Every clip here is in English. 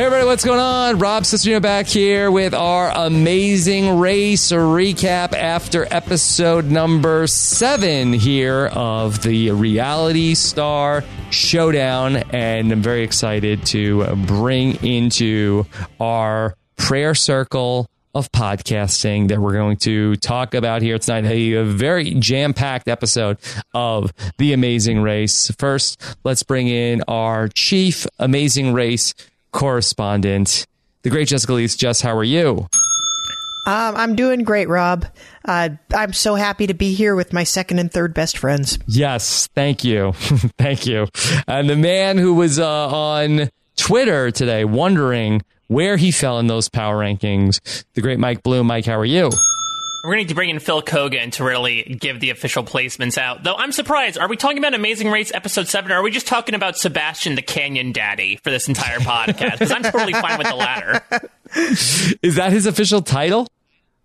Hey everybody, what's going on? Rob Cesternino back here with our amazing race recap after episode number seven here of the Reality Star Showdown. And I'm very excited to bring into our prayer circle of podcasting that we're going to talk about here tonight. A very jam packed episode of The Amazing Race. First, let's bring in our chief Amazing Race correspondent, the great Jessica Liese. Jess, how are you? Um, I'm doing great, Rob. Uh, I'm so happy to be here with my second and third best friends. Yes, thank you. thank you. And the man who was uh, on Twitter today wondering where he fell in those power rankings, the great Mike Bloom. Mike, how are you? We're going to need to bring in Phil Keoghan to really give the official placements out. Though I'm surprised. Are we talking about Amazing Race episode 7 or are we just talking about Sebastian the Canyon Daddy for this entire podcast? Because I'm totally fine with the latter. Is that his official title?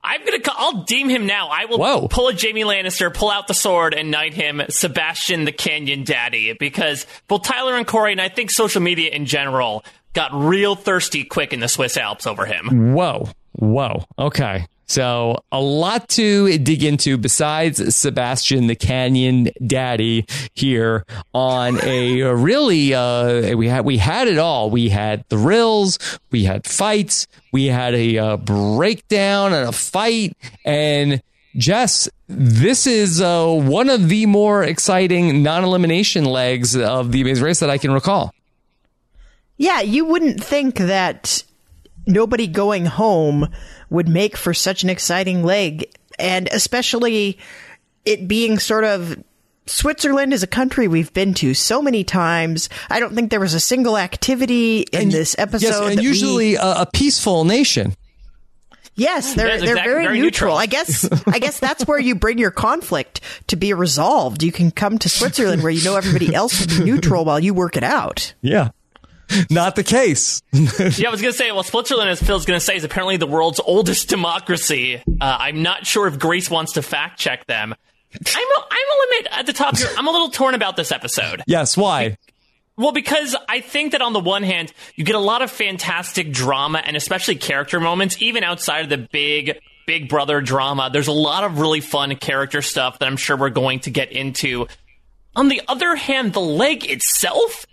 I'm gonna. I'll deem him now. I will Whoa. pull a Jaime Lannister, pull out the sword, and knight him Sebastian the Canyon Daddy because both Tyler and Korey, and I think social media in general, got real thirsty quick in the Swiss Alps over him. Whoa. Whoa. Okay. So a lot to dig into besides Sebastian the Canyon Daddy here on a really uh we had we had it all. We had thrills, we had fights, we had a uh, breakdown and a fight and Jess, this is uh, one of the more exciting non-elimination legs of the Amazing Race that I can recall. Yeah, you wouldn't think that nobody going home would make for such an exciting leg, and especially it being sort of Switzerland is a country we've been to so many times. I don't think there was a single activity in And- this episode. yes, and that we- usually a, a peaceful nation. Yes, they're Yes, they're exactly. very, Very neutral. neutral. I guess I guess that's where you bring your conflict to be resolved. You can come to Switzerland where you know everybody else will be neutral while you work it out. Yeah. Not the case. Yeah, I was going to say, well, Switzerland, as Phil's going to say, is apparently the world's oldest democracy. Uh, I'm not sure if Grace wants to fact check them. I'm a, I'm a limit at the top here. I'm a little torn about this episode. yes, why? Well, because I think that on the one hand, you get a lot of fantastic drama and especially character moments, even outside of the big, big brother drama. There's a lot of really fun character stuff that I'm sure we're going to get into. On the other hand, the leg itself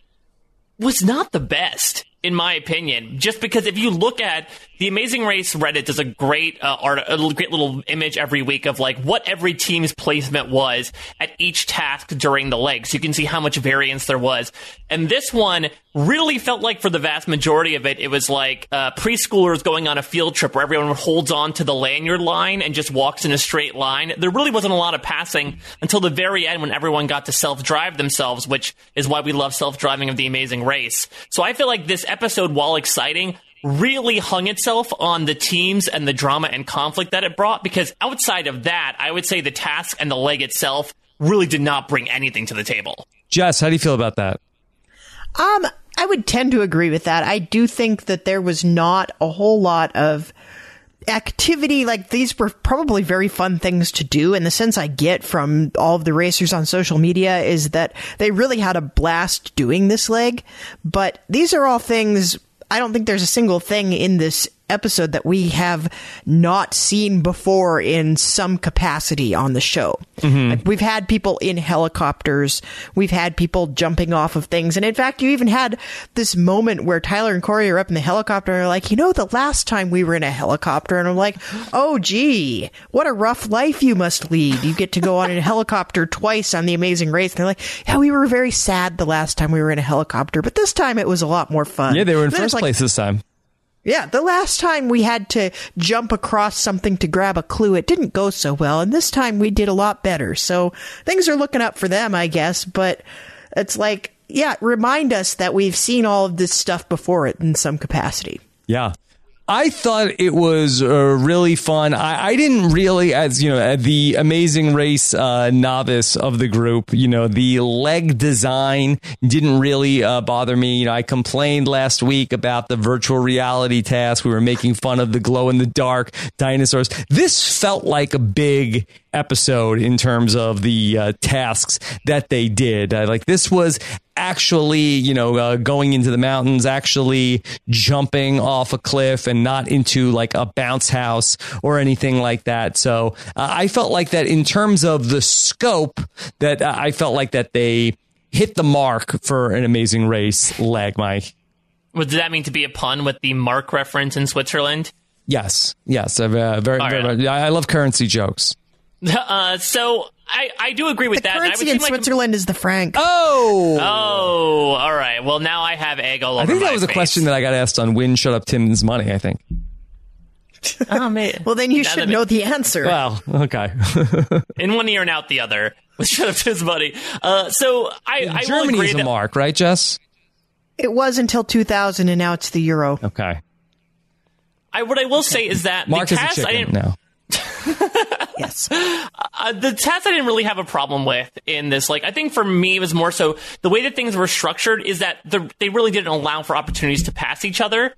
was not the best, in my opinion. Just because if you look at the Amazing Race Reddit does a great uh, art, a great little image every week of like what every team's placement was at each task during the leg, so you can see how much variance there was. And this one really felt like for the vast majority of it, it was like uh, preschoolers going on a field trip where everyone holds on to the lanyard line and just walks in a straight line. There really wasn't a lot of passing until the very end when everyone got to self drive themselves, which is why we love self driving of the Amazing Race. So I feel like this episode, while exciting, really hung itself on the teams and the drama and conflict that it brought because outside of that, I would say the task and the leg itself really did not bring anything to the table. Jess, how do you feel about that? Um, I would tend to agree with that. I do think that there was not a whole lot of activity like these were probably very fun things to do and the sense i get from all of the racers on social media is that they really had a blast doing this leg but these are all things i don't think there's a single thing in this episode that we have not seen before in some capacity on the show. Mm-hmm. Like we've had people in helicopters, we've had people jumping off of things, and in fact, you even had this moment where Tyler and Korey are up in the helicopter and are like, you know, the last time we were in a helicopter, and I'm like, oh gee, what a rough life you must lead. You get to go on a helicopter twice on the Amazing Race. And they're like, yeah, we were very sad the last time we were in a helicopter, but this time it was a lot more fun. Yeah, they were in first like, place this time. Yeah, the last time we had to jump across something to grab a clue, it didn't go so well, and this time we did a lot better. So things are looking up for them, I guess, but it's like, yeah, remind us that we've seen all of this stuff before it in some capacity. Yeah. I thought it was uh, really fun. I, I didn't really, as you know, uh, the amazing race uh, novice of the group, you know, the leg design didn't really uh, bother me. You know, I complained last week about the virtual reality task. We were making fun of the glow in the dark dinosaurs. This felt like a big episode in terms of the uh, tasks that they did. Uh, like this was actually, you know, uh, going into the mountains, actually jumping off a cliff and not into like a bounce house or anything like that. So uh, I felt like that in terms of the scope that uh, I felt like that they hit the mark for an amazing race leg, Mike. Well, does that mean to be a pun with the mark reference in Switzerland? Yes, yes, uh, very, very, right. very- I love currency jokes. Uh, so I, I do agree with The that. and I currency in seem like- Switzerland is the franc. Oh, Oh, all right. Well, now I have egg all over I think that my was a question that I got asked on Win Shut Up Tim's Money. I think. Oh, man. Well, then you Now should know it- the answer. Well, okay. in one ear and out the other. With shut up to his buddy. Uh, so I, I Germany agree is a that mark, right, Jess? it was until 2000, and now it's the euro. Okay. I, what I will say is that Mark the is a cast I chicken didn't now. Yes. uh, the task I didn't really have a problem with in this. Like, I think for me, it was more so the way that things were structured is that the, they really didn't allow for opportunities to pass each other,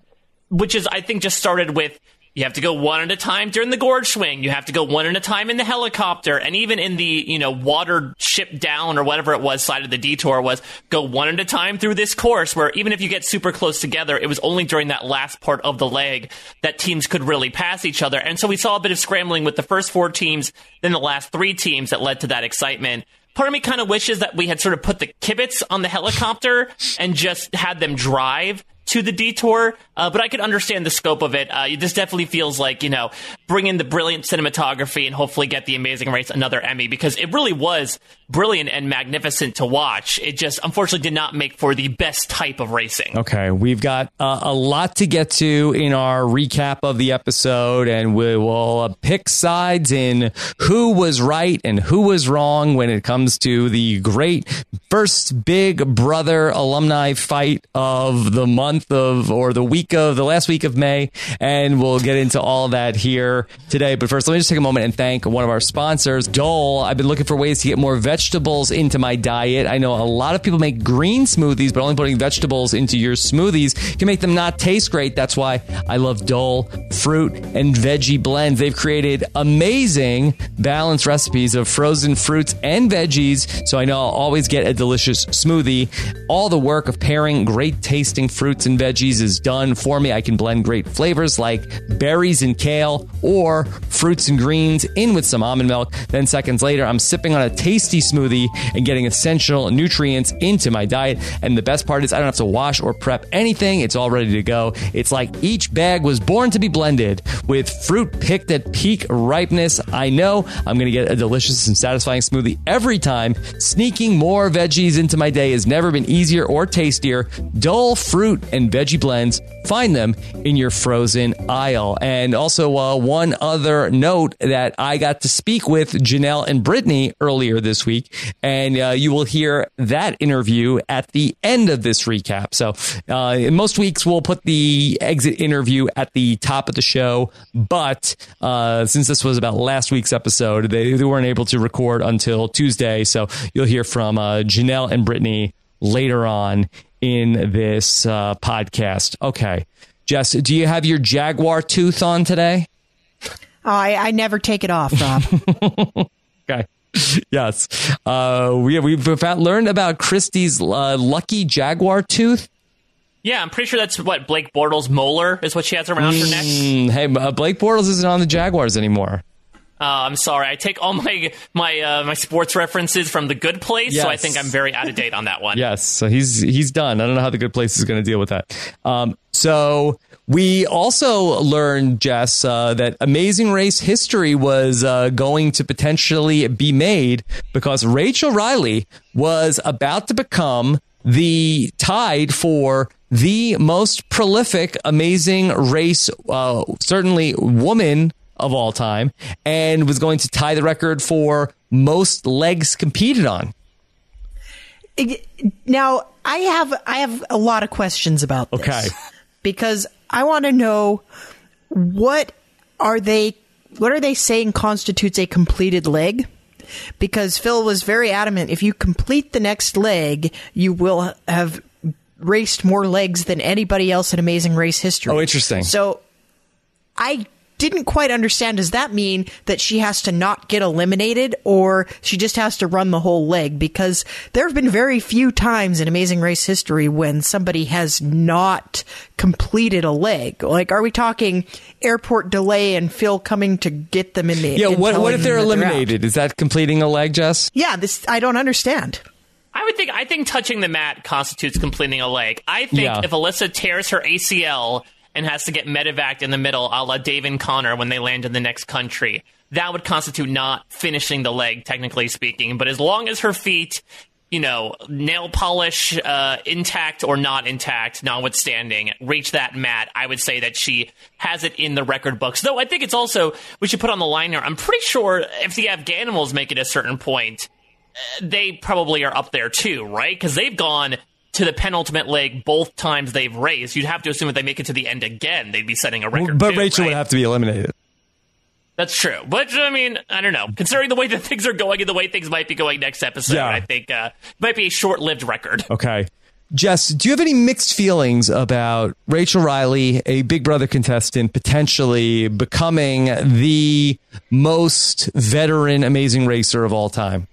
which is, I think, just started with you have to go one at a time during the gorge swing. You have to go one at a time in the helicopter, and even in the you know water ship down or whatever it was side of the detour was go one at a time through this course. Where even if you get super close together, it was only during that last part of the leg that teams could really pass each other. And so we saw a bit of scrambling with the first four teams, then the last three teams that led to that excitement. Part of me kind of wishes that we had sort of put the kibitz on the helicopter and just had them drive to the detour, uh, but I could understand the scope of it. Uh, this definitely feels like, you know, bring in the brilliant cinematography and hopefully get the Amazing Race another Emmy because it really was brilliant and magnificent to watch. It just unfortunately did not make for the best type of racing. Okay, we've got uh, a lot to get to in our recap of the episode, and we will uh, pick sides in who was right and who was wrong when it comes to the great first Big Brother alumni fight of the month of or the week of the last week of May, and we'll get into all that here today. But first, let me just take a moment and thank one of our sponsors, Dole. I've been looking for ways to get more vegetables into my diet. I know a lot of people make green smoothies, but only putting vegetables into your smoothies can make them not taste great. That's why I love Dole fruit and veggie blends. They've created amazing balanced recipes of frozen fruits and veggies, so I know I'll always get a delicious smoothie. All the work of pairing great tasting fruits and veggies is done for me. I can blend great flavors like berries and kale or fruits and greens in with some almond milk. Then seconds later, I'm sipping on a tasty smoothie and getting essential nutrients into my diet. And the best part is I don't have to wash or prep anything. It's all ready to go. It's like each bag was born to be blended with fruit picked at peak ripeness. I know I'm going to get a delicious and satisfying smoothie every time. Sneaking more veggies into my day has never been easier or tastier. Dole fruit and veggie blends. Find them in your frozen aisle. And also, uh, one other note that I got to speak with Janelle and Britney earlier this week, and uh, you will hear that interview at the end of this recap. So, uh, most weeks, we'll put the exit interview at the top of the show, but uh, since this was about last week's episode, they, they weren't able to record until Tuesday. So, you'll hear from uh, Janelle and Britney later on in this uh, podcast. Okay. Jess, do you have your Jaguar tooth on today? Oh, I, I never take it off, Rob. Okay. Yes. Uh, we, we've found, learned about Christie's uh, lucky Jaguar tooth. Yeah, I'm pretty sure that's what Blake Bortles' molar is what she has around her neck. Mm, hey, uh, Blake Bortles isn't on the Jaguars anymore. Uh, I'm sorry. I take all my my uh, my sports references from the good place, so I think I'm very out of date on that one. Yes, so he's he's done. I don't know how the good place is going to deal with that. Um, so we also learned, Jess, uh, that Amazing Race history was uh, going to potentially be made because Rachel Reilly was about to become the tied for the most prolific Amazing Race, uh, certainly woman of all time, and was going to tie the record for most legs competed on. now, I have I have a lot of questions about this. Okay. Because I want to know what are they what are they saying constitutes a completed leg? Because Phil was very adamant if you complete the next leg, you will have raced more legs than anybody else in amazing race history. Oh, interesting. So I didn't quite understand. Does that mean that she has to not get eliminated or she just has to run the whole leg? Because there have been very few times in Amazing Race history when somebody has not completed a leg. Like, are we talking airport delay and Phil coming to get them in the Yeah, what, what if they're them that out? eliminated? Is that completing a leg, Jess? Yeah, this I don't understand. I would think I think touching the mat constitutes completing a leg. I think Yeah. if Elissa tears her ACL and has to get medevaced in the middle, a la Dave and Connor when they land in the next country, that would constitute not finishing the leg, technically speaking. But as long as her feet, you know, nail polish uh, intact or not intact, notwithstanding, reach that mat, I would say that she has it in the record books. Though I think it's also we should put on the line here. I'm pretty sure if the Afghanimals make it a certain point they probably are up there too, right? Because they've gone to the penultimate leg both times they've raced. You'd have to assume if they make it to the end again, they'd be setting a record. But too, Rachel right? would have to be eliminated. That's true. But I mean, I don't know. Considering the way that things are going and the way things might be going next episode, Yeah. I think uh, it might be a short-lived record. Okay. Jess, do you have any mixed feelings about Rachel Reilly, a Big Brother contestant, potentially becoming the most veteran amazing racer of all time?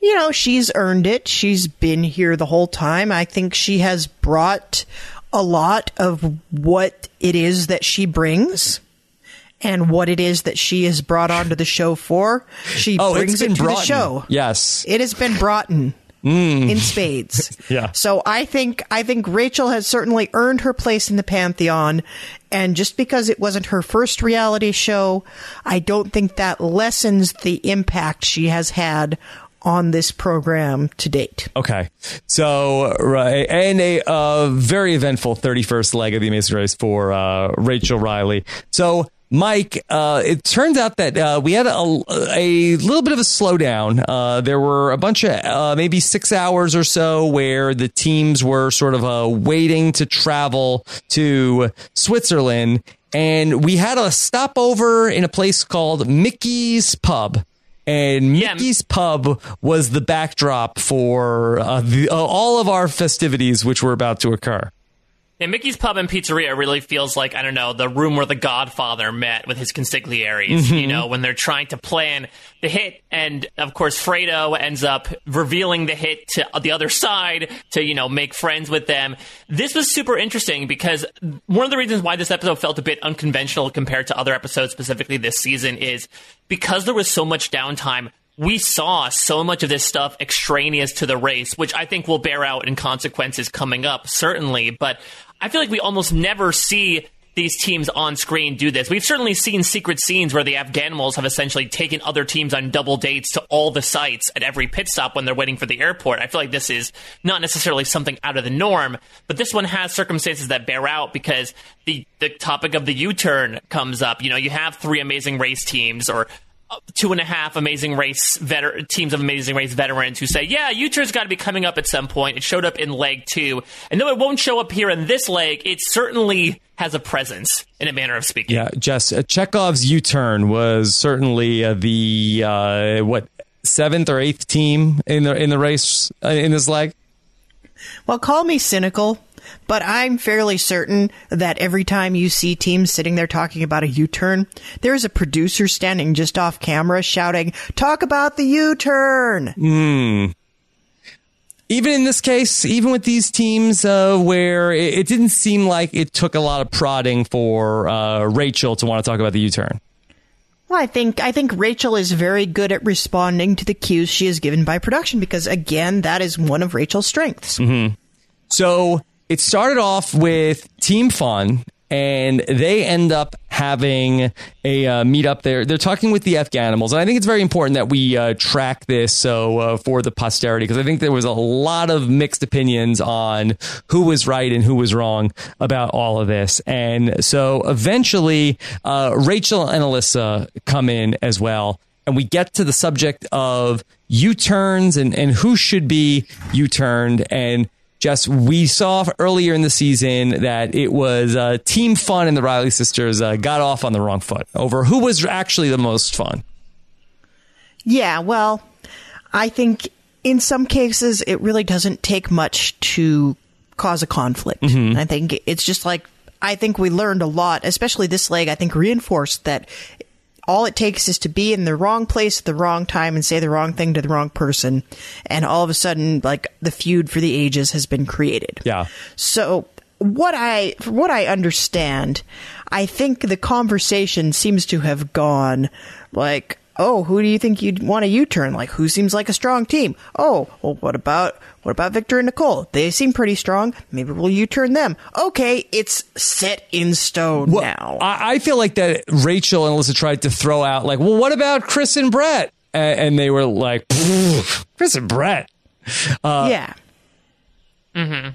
You know, she's earned it. She's been here the whole time. I think she has brought a lot of what it is that she brings and what it is that she has brought onto the show for. She Oh, brings it to the show. Yes. It has been brought in. In spades. Yeah. So I think I think Rachel has certainly earned her place in the pantheon, and just because it wasn't her first reality show, I don't think that lessens the impact she has had on this program to date. Okay. So, right. And a uh, very eventful 31st leg of the Amazing Race for uh, Rachel Reilly. So, Mike, uh, it turns out that uh, we had a, a little bit of a slowdown. Uh, there were a bunch of uh, maybe six hours or so where the teams were sort of uh, waiting to travel to Switzerland. And we had a stopover in a place called Mickey's Pub. And Yeah. Mickey's Pub was the backdrop for uh, the, uh, all of our festivities, which were about to occur. Yeah, Mickey's Pub and Pizzeria really feels like, I don't know, the room where the Godfather met with his consigliaries, you mm-hmm. know, when they're trying to plan the hit. And of course, Fredo ends up revealing the hit to the other side to, you know, make friends with them. This was super interesting because one of the reasons why this episode felt a bit unconventional compared to other episodes, specifically this season, is because there was so much downtime we saw so much of this stuff extraneous to the race, which I think will bear out in consequences coming up, certainly. But I feel like we almost never see these teams on screen do this. We've certainly seen secret scenes where the Afghanimals have essentially taken other teams on double dates to all the sites at every pit stop when they're waiting for the airport. I feel like this is not necessarily something out of the norm, but this one has circumstances that bear out because the the topic of the U-turn comes up. You know, you have three amazing race teams or two and a half amazing race veter- teams of amazing race veterans who say, yeah, U-turn's got to be coming up at some point. It showed up in leg two. And though it won't show up here in this leg, it certainly has a presence in a manner of speaking. Yeah, Jess, uh, Chekhov's U-turn was certainly uh, the uh, what seventh or eighth team in the in the race uh, in this leg. Well, call me cynical, but I'm fairly certain that every time you see teams sitting there talking about a U-turn, there's a producer standing just off camera shouting, "Talk about the U-turn." Even in this case, even with these teams uh, where it, it didn't seem like it took a lot of prodding for uh, Rachel to want to talk about the U-turn. Well, I think I think Rachel is very good at responding to the cues she is given by production because again, that is one of Rachel's strengths. So it started off with Team Fun, and they end up having a uh, meetup there. They're talking with the Afghanimals, and I think it's very important that we uh, track this so uh, for the posterity because I think there was a lot of mixed opinions on who was right and who was wrong about all of this. And so eventually, uh, Rachel and Elissa come in as well and we get to the subject of U-turns and, and who should be U-turned. And Jess, we saw earlier in the season that it was uh, Team Fun and the Reilly sisters uh, got off on the wrong foot over who was actually the most fun. Yeah, well, I think in some cases it really doesn't take much to cause a conflict. I think it's just like I think we learned a lot, especially this leg. I think reinforced that all it takes is to be in the wrong place at the wrong time and say the wrong thing to the wrong person, and all of a sudden, like the feud for the ages has been created. Yeah. So what I, from what I understand, I think the conversation seems to have gone like, oh, who do you think you'd want a U-turn? Like, who seems like a strong team? Oh, well, what about what about Victor and Nicole? They seem pretty strong. Maybe we'll U-turn them. Okay, it's set in stone Well, now. I, I feel like that Rachel and Elissa tried to throw out like, well, what about Chris and Bret? A- And, they were like, Chris and Bret. Uh, yeah. Mm-hmm.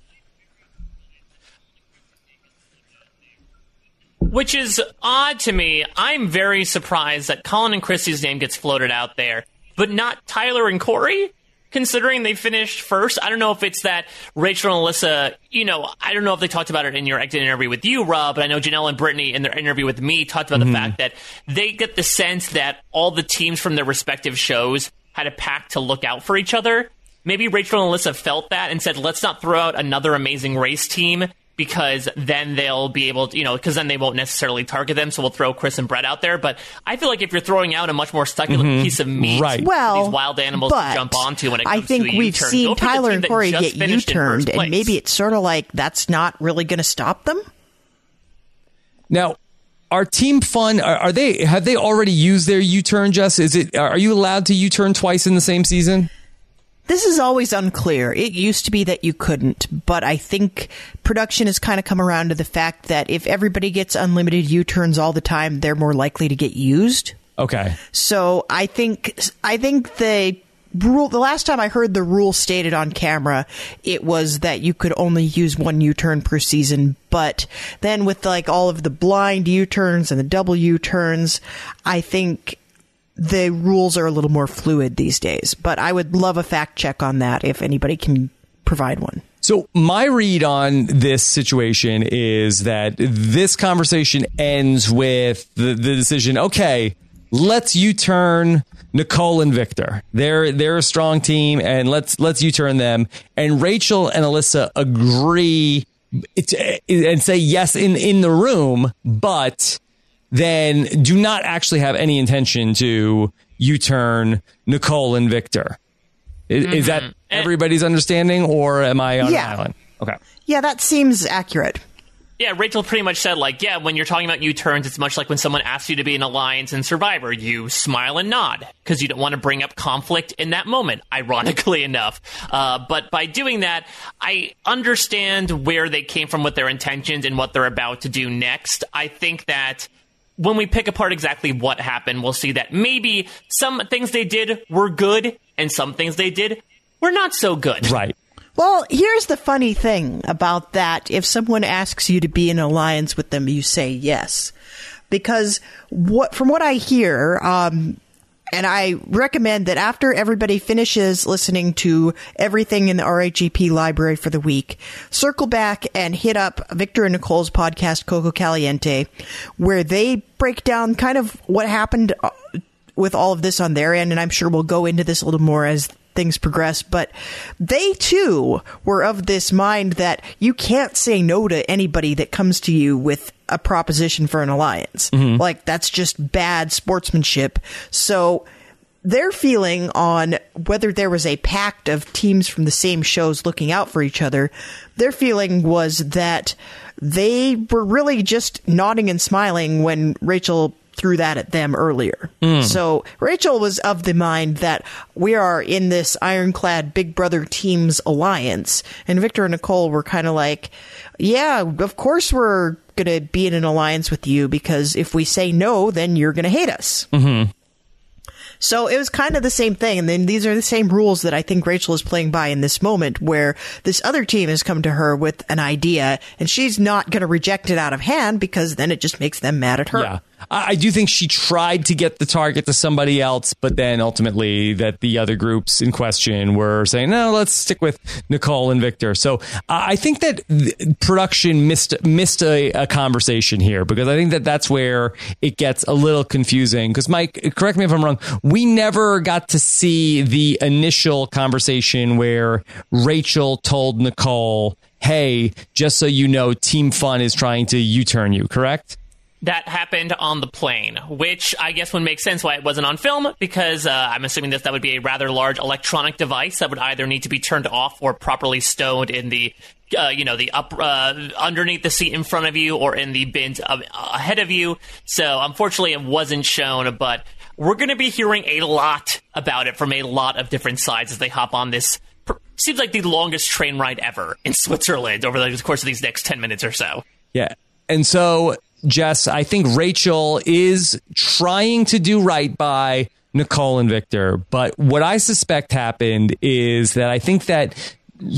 Which is odd to me. I'm very surprised that Colin and Christie's name gets floated out there, but not Tyler and Korey, considering they finished first. I don't know if it's that Rachel and Elissa, you know, I don't know if they talked about it in your exit interview with you, Rob, but I know Janelle and Britney in their interview with me talked about the mm-hmm. fact that they get the sense that all the teams from their respective shows had a pact to look out for each other. Maybe Rachel and Elissa felt that and said, let's not throw out another amazing race team because then they'll be able to, you know, because then they won't necessarily target them. So we'll throw Chris and Bret out there. But I feel like if you're throwing out a much more succulent mm-hmm. piece of meat, Right. Well, these wild animals but to jump onto when it I think to a we've U-turn, seen go Tyler and Korey get finished U-turned, and maybe it's sort of like that's not really going to stop them. Now, are Team Fun are, are they have they already used their U-turn? Jess, is it are you allowed to U-turn twice in the same season? This is always unclear. It used to be that you couldn't, but I think production has kind of come around to the fact that if everybody gets unlimited U-turns all the time, they're more likely to get used. Okay. So I think I think the rule the last time I heard the rule stated on camera, it was that you could only use one U-turn per season. But then with like all of the blind U-turns and the double U-turns, I think the rules are a little more fluid these days. But I would love a fact check on that if anybody can provide one. So my read on this situation is that this conversation ends with the, the decision. Okay, let's U-turn Nicole and Victor. They're they're a strong team, and let's let's U-turn them. And Rachel and Elissa agree and say yes in in the room, but then do not actually have any intention to U-turn Nicole and Victor. Is, is that everybody's understanding, or am I on Yeah. an island? Okay. Yeah, that seems accurate. Yeah, Rachel pretty much said, like, yeah, when you're talking about U-turns, it's much like when someone asks you to be an alliance in Survivor. You smile and nod because you don't want to bring up conflict in that moment, ironically enough. Uh, but by doing that, I understand where they came from with their intentions and what they're about to do next. I think that when we pick apart exactly what happened, we'll see that maybe some things they did were good and some things they did were not so good. Right. Well, here's the funny thing about that. If someone asks you to be in alliance with them, you say yes. Because what, from what I hear, um, and I recommend that after everybody finishes listening to everything in the RHAP library for the week, circle back and hit up Victor and Nicole's podcast, Coco Caliente, where they break down kind of what happened uh, with all of this on their end. And I'm sure we'll go into this a little more as things progress, but they too were of this mind that you can't say no to anybody that comes to you with a proposition for an alliance. Mm-hmm. Like that's just bad sportsmanship. So their feeling on whether there was a pact of teams from the same shows looking out for each other, their feeling was that they were really just nodding and smiling when Rachel threw that at them earlier. Hmm. So Rachel was of the mind that we are in this ironclad Big Brother teams alliance, and Victor and Nicole were kind of like, "Yeah, of course we're gonna be in an alliance with you because if we say no, then you're gonna hate us." Mm-hmm. So it was kind of the same thing. And then these are the same rules that I think Rachel is playing by in this moment where this other team has come to her with an idea and she's not going to reject it out of hand because then it just makes them mad at her. Yeah. I, do think she tried to get the target to somebody else, but then ultimately that the other groups in question were saying, no, let's stick with Nicole and Victor. So I think that th- production missed missed a, a conversation here because I think that that's where it gets a little confusing. Because Mike, correct me if I'm wrong, we never got to see the initial conversation where Rachel told Nicole, hey, just so you know, Team Fun is trying to U turn you, correct? That happened on the plane, which I guess would make sense why it wasn't on film, because uh, I'm assuming that that would be a rather large electronic device that would either need to be turned off or properly stowed in the, uh, you know, the up uh, underneath the seat in front of you or in the bins ahead of you. So unfortunately, it wasn't shown, but we're going to be hearing a lot about it from a lot of different sides as they hop on this. Seems like the longest train ride ever in Switzerland over the course of these next 10 minutes or so. Yeah. And so Jess, I think Rachel is trying to do right by Nicole and Victor. But what I suspect happened is that I think that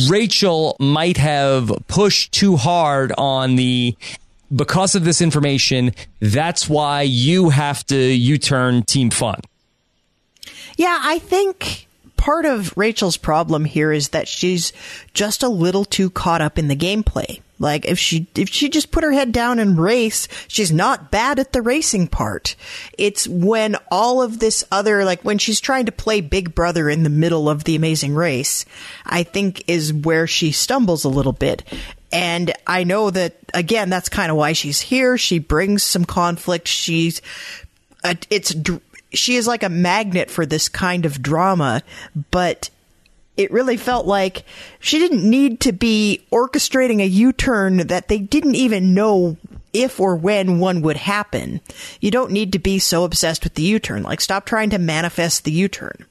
Rachel might have pushed too hard on the because of this information, that's why you have to U turn Team Fun. Yeah, I think part of Rachel's problem here is that she's just a little too caught up in the gameplay. Like if she if she just put her head down and race, she's not bad at the racing part. It's when all of this other like when she's trying to play Big Brother in the middle of the amazing race, I think is where she stumbles a little bit. And I know that again that's kind of why she's here. She brings some conflict. She's uh, it's she is like a magnet for this kind of drama, but it really felt like she didn't need to be orchestrating a U-turn that they didn't even know if or when one would happen. You don't need to be so obsessed with the U-turn. Like, stop trying to manifest the U-turn.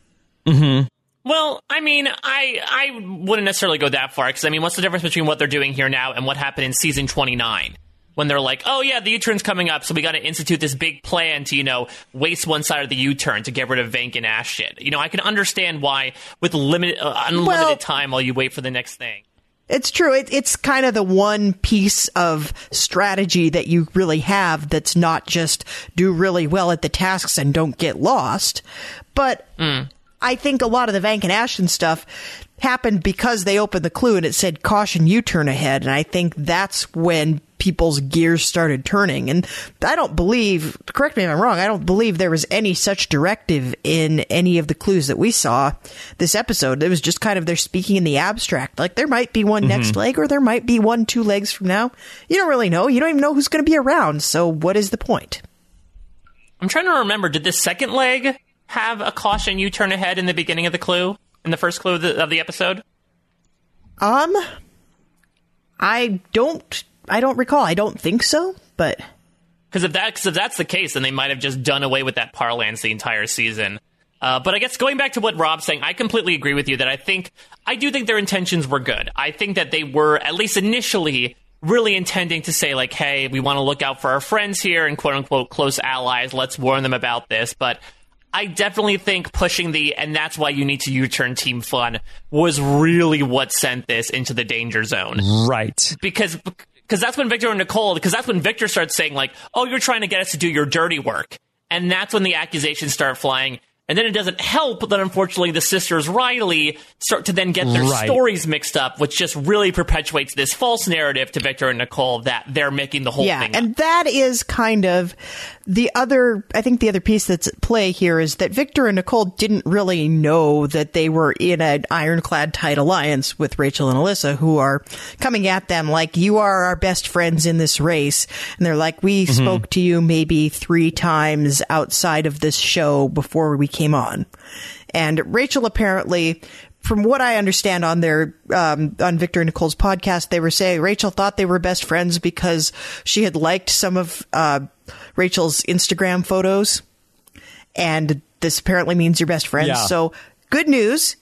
Mm-hmm. Well, I mean, I I wouldn't necessarily go that far because I mean, what's the difference between what they're doing here now and what happened in season twenty nine? When they're like, oh yeah, the U-turn's coming up, so we got to institute this big plan to, you know, waste one side of the U-turn to get rid of Venk and Ashton. You know, I can understand why with limited, uh, unlimited well, time while you wait for the next thing. It's true. It, it's kind of the one piece of strategy that you really have that's not just do really well at the tasks and don't get lost. But mm. I think a lot of the Venk and Ashton stuff happened because they opened the clue and it said caution U turn ahead. And I think that's when people's gears started turning. And I don't believe, correct me if I'm wrong, I don't believe there was any such directive in any of the clues that we saw this episode. It was just kind of they're speaking in the abstract. Like there might be one mm-hmm. next leg or there might be one two legs from now. You don't really know. You don't even know who's going to be around. So what is the point? I'm trying to remember. Did the second leg have a caution you turn ahead in the beginning of the clue? In the first clue of the, of the episode? Um, I don't I don't recall. I don't think so, but because if that cause if that's the case, then they might have just done away with that parlance the entire season. Uh, but I guess going back to what Rob's saying, I completely agree with you that I think I do think their intentions were good. I think that they were at least initially really intending to say like, "Hey, we want to look out for our friends here and quote unquote close allies. Let's warn them about this." But I definitely think pushing the and that's why you need to U-turn Team Fun was really what sent this into the danger zone. Right. Because because that's when Victor and Nicole, because that's when Victor starts saying like, "Oh, you're trying to get us to do your dirty work," and that's when the accusations start flying. And then it doesn't help that unfortunately the sisters Reilly start to then get their right. stories mixed up, which just really perpetuates this false narrative to Victor and Nicole that they're making the whole yeah, thing. Yeah, and that is kind of the other. I think the other piece that's at play here is that Victor and Nicole didn't really know that they were in an ironclad tight alliance with Rachel and Elissa, who are coming at them like you are our best friends in this race, and they're like, we mm-hmm. spoke to you maybe three times outside of this show before we came on. And Rachel apparently, from what I understand on their um, on Victor and Nicole's podcast, they were saying Rachel thought they were best friends because she had liked some of uh, Rachel's Instagram photos, and this apparently means you're best friends. Yeah. So good news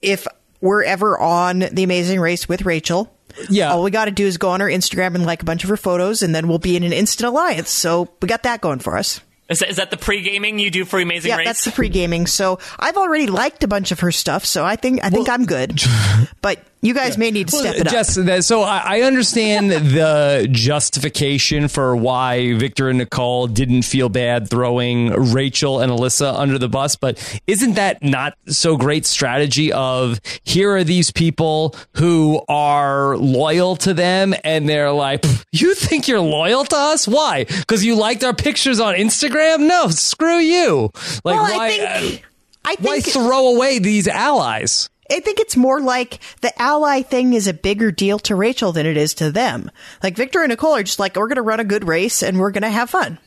if we're ever on the Amazing Race with Rachel. Yeah. All we got to do is go on her Instagram and like a bunch of her photos, and then we'll be in an instant alliance. So we got that going for us. Is that, is that the pre gaming you do for Amazing yeah, Race? that's the pre gaming. So I've already liked a bunch of her stuff, so I think I think well, I'm good. But you guys yeah. may need to step well, it Jess, up. So I understand the justification for why Victor and Nicole didn't feel bad throwing Rachel and Elissa under the bus, but isn't that not so great strategy of here are these people who are loyal to them and they're like, you think you're loyal to us? Why? Because you liked our pictures on Instagram? No, screw you. Like well, why? Uh, I think, I think why throw away these allies? I think it's more like the ally thing is a bigger deal to Rachel than it is to them. Like Victor and Nicole are just like, we're going to run a good race and we're going to have fun.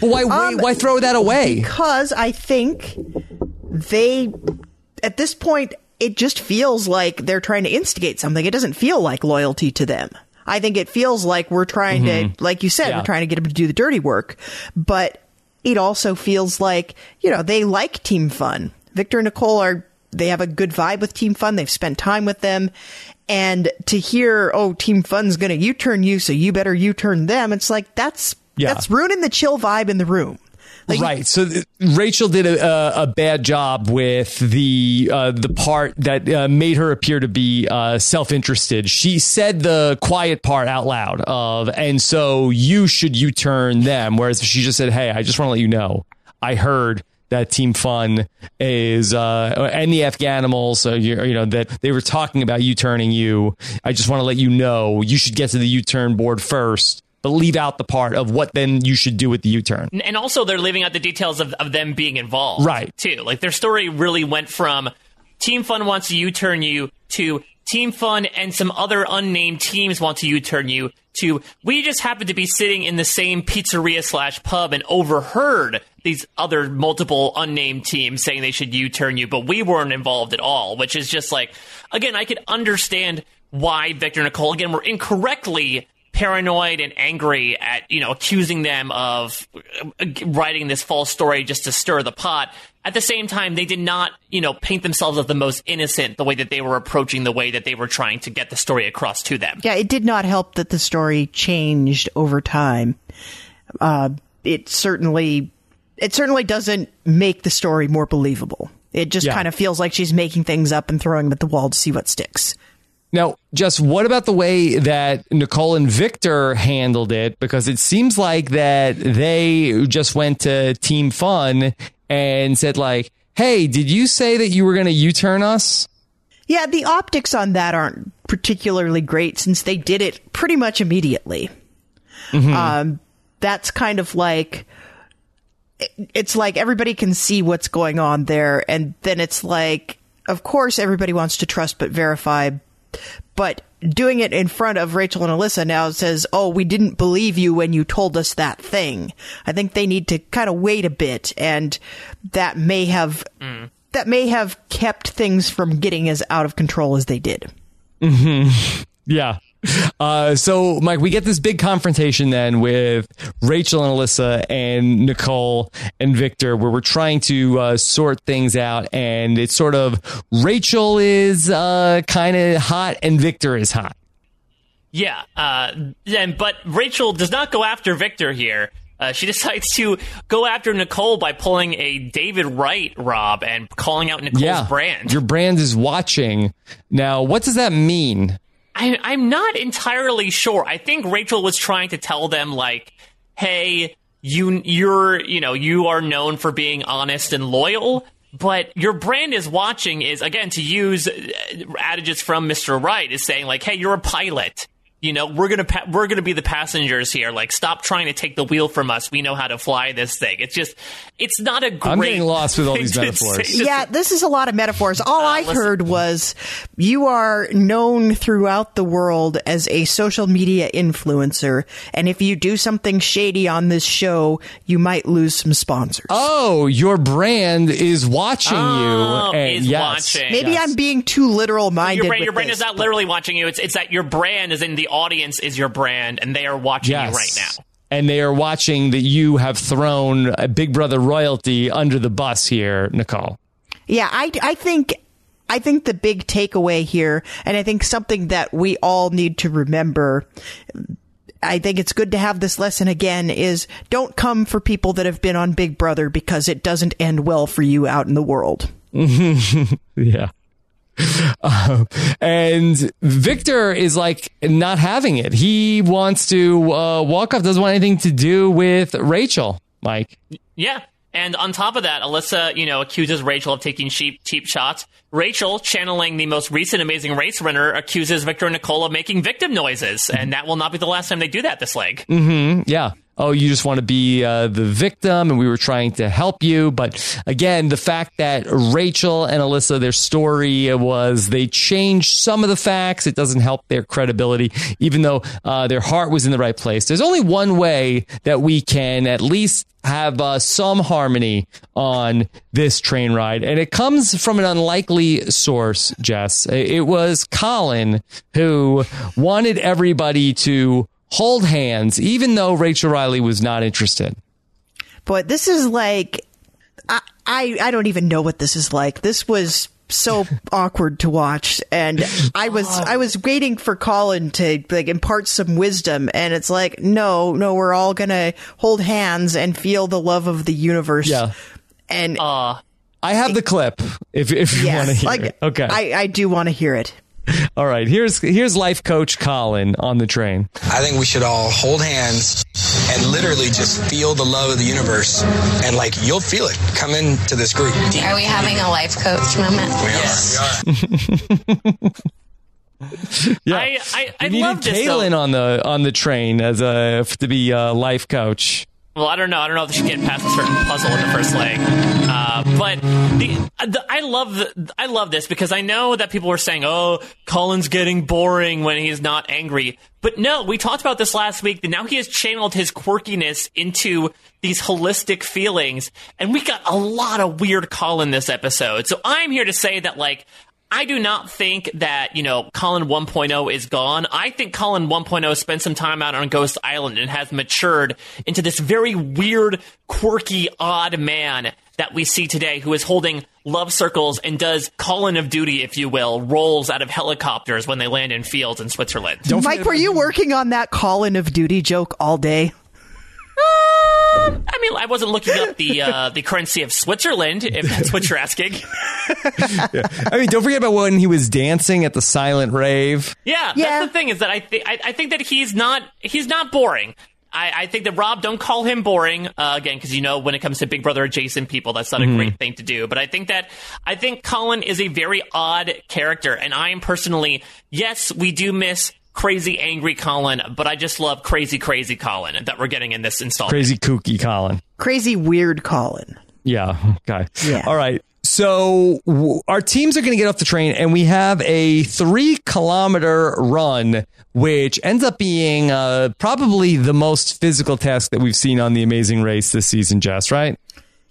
But why, why, Um, why throw that away? Because I think they, at this point, it just feels like they're trying to instigate something. It doesn't feel like loyalty to them. I think it feels like we're trying to, like you said, Yeah. we're trying to get them to do the dirty work. But it also feels like, you know, they like Team Fun. Victor and Nicole are, they have a good vibe with Team Fun. They've spent time with them. And to hear, oh, Team Fun's going to U turn you, so you better U turn them, it's like, that's, Yeah. that's ruining the chill vibe in the room. Like, right. So th- Rachel did a, a, bad job with the uh, the part that uh, made her appear to be uh, self interested. She said the quiet part out loud of, and so you should U turn them. Whereas she just said, "Hey, I just want to let you know, I heard." That Team Fun is, uh, and the Afghanimals, so you, you know, that they were talking about you turning you. I just want to let you know you should get to the U turn board first, but leave out the part of what then you should do with the U turn. And- also, they're leaving out the details of, of them being involved. Right. Too. Like, their story really went from Team Fun wants to U turn you to Team Fun and some other unnamed teams want to U turn you to we just happen to be sitting in the same pizzeria slash pub and overheard these other multiple unnamed teams saying they should U turn you, but we weren't involved at all, which is just like, again, I could understand why Victor and Nicole, again, were incorrectly paranoid and angry at you know accusing them of uh, writing this false story just to stir the pot at the same time they did not you know paint themselves as the most innocent the way that they were approaching the way that they were trying to get the story across to them Yeah, it did not help that the story changed over time. Uh, it certainly, it certainly doesn't make the story more believable. It just Yeah. kind of feels like she's making things up and throwing them at the wall to see what sticks. Now, just what about the way that Nicole and Victor handled it? Because it seems like that they just went to Team Fun and said like, "Hey, did you say that you were going to U-turn us?" Yeah, the optics on that aren't particularly great since they did it pretty much immediately. Um, that's kind of like it's like everybody can see what's going on there, and then it's like, of course, everybody wants to trust but verify, but doing it in front of Rachel and Elissa now says, "Oh, we didn't believe you when you told us that thing." I think they need to kind of wait a bit, and that may have that may have kept things from getting as out of control as they did. Mm-hmm. Yeah. Uh, so, Mike, we get this big confrontation then with Rachel and Elissa and Nicole and Victor, where we're trying to uh, sort things out, and it's sort of Rachel is uh, kind of hot and Victor is hot. Yeah, uh, and but Rachel does not go after Victor here. Uh, she decides to go after Nicole by pulling a David Wright, Rob, and calling out Nicole's yeah, brand. your brand is watching. Now, what does that mean? I, I'm not entirely sure. I think Rachel was trying to tell them, like, hey, you, you're, you know, you are known for being honest and loyal, but your brand is watching is, again, to use uh, adages from Mr. Wright, is saying, like, hey, you're a pilot. You know, we're gonna pa- we're gonna be the passengers here. Like, stop trying to take the wheel from us. We know how to fly this thing. It's just, it's not a great. I'm getting lost with all these metaphors. say. Just- yeah, this is a lot of metaphors. All uh, I listen. heard was you are known throughout the world as a social media influencer, and if you do something shady on this show, you might lose some sponsors. Oh, your brand is watching Oh, you. and is yes, watching. Maybe yes. I'm being too literal minded. your brain, your brain is not literally watching you. It's it's that your brand is in the audience is your brand, and they are watching Yes. you right now. And they are watching that you have thrown a Big Brother royalty under the bus here, Nicole. Yeah, I, I think I think the big takeaway here, and I think something that we all need to remember. I think it's good to have this lesson again is don't come for people that have been on Big Brother because it doesn't end well for you out in the world. Yeah. Uh, and Victor is like not having it. He wants to uh, walk off, doesn't want anything to do with Rachel, Mike. Yeah. And on top of that, Elissa, you know, accuses Rachel of taking cheap, cheap shots. Rachel, channeling the most recent Amazing Race winner, accuses Victor and Nicole of making victim noises, and that will not be the last time they do that this leg. Mm-hmm. Yeah. Oh, you just want to be uh, the victim and we were trying to help you. But again, the fact that Rachel and Elissa, their story was they changed some of the facts. It doesn't help their credibility, even though uh, their heart was in the right place. There's only one way that we can at least have uh, some harmony on this train ride. And it comes from an unlikely source, Jess. It was Colin who wanted everybody to hold hands, even though Rachel Reilly was not interested. But this is like, I, I, I don't even know what this is like. This was so awkward to watch and i was i was waiting for colin to like impart some wisdom and it's like no no we're all gonna hold hands and feel the love of the universe Yeah. and Uh, I have the clip if, if you want to hear like it. Okay. i i do want to hear it All right. Here's here's life coach Colin on the train. I think we should all hold hands and literally just feel the love of the universe. And like, you'll feel it. Come into this group. Are we having a life coach moment? We are. We are. Yeah. I, I, I we needed love this. Kaylin though. on the on the train as a to be a life coach. Well, I don't know. I don't know if she can past a certain puzzle in the first leg. Uh, but the, the, I love the, I love this because I know that people were saying, "Oh, Colin's getting boring when he's not angry." But no, we talked about this last week. That now he has channeled his quirkiness into these holistic feelings, and we got a lot of weird Colin this episode. So I'm here to say that, like, I do not think that, you know, Colin 1.0 is gone. I think Colin 1.0 spent some time out on Ghost Island and has matured into this very weird, quirky, odd man that we see today who is holding love circles and does Colin of duty, if you will, rolls out of helicopters when they land in fields in Switzerland. mike were you working on that colin of duty joke all day I mean, I wasn't looking up the uh, the currency of Switzerland, if that's what you're asking. I mean, don't forget about when he was dancing at the silent rave. Yeah, Yeah. that's the thing is that I, th- I I think that he's not he's not boring. I, I think that Rob, don't call him boring uh, again because you know when it comes to Big Brother adjacent people, that's not a great thing to do. But I think that I think Colin is a very odd character, and I am personally yes, we do miss crazy angry Colin, but I just love crazy crazy Colin that we're getting in this installment. Crazy kooky Colin. crazy weird colin Yeah. Okay. Yeah. All right. So w- our teams are going to get off the train, and we have a three kilometer run, which ends up being uh, probably the most physical task that we've seen on the Amazing Race this season. Jess, right?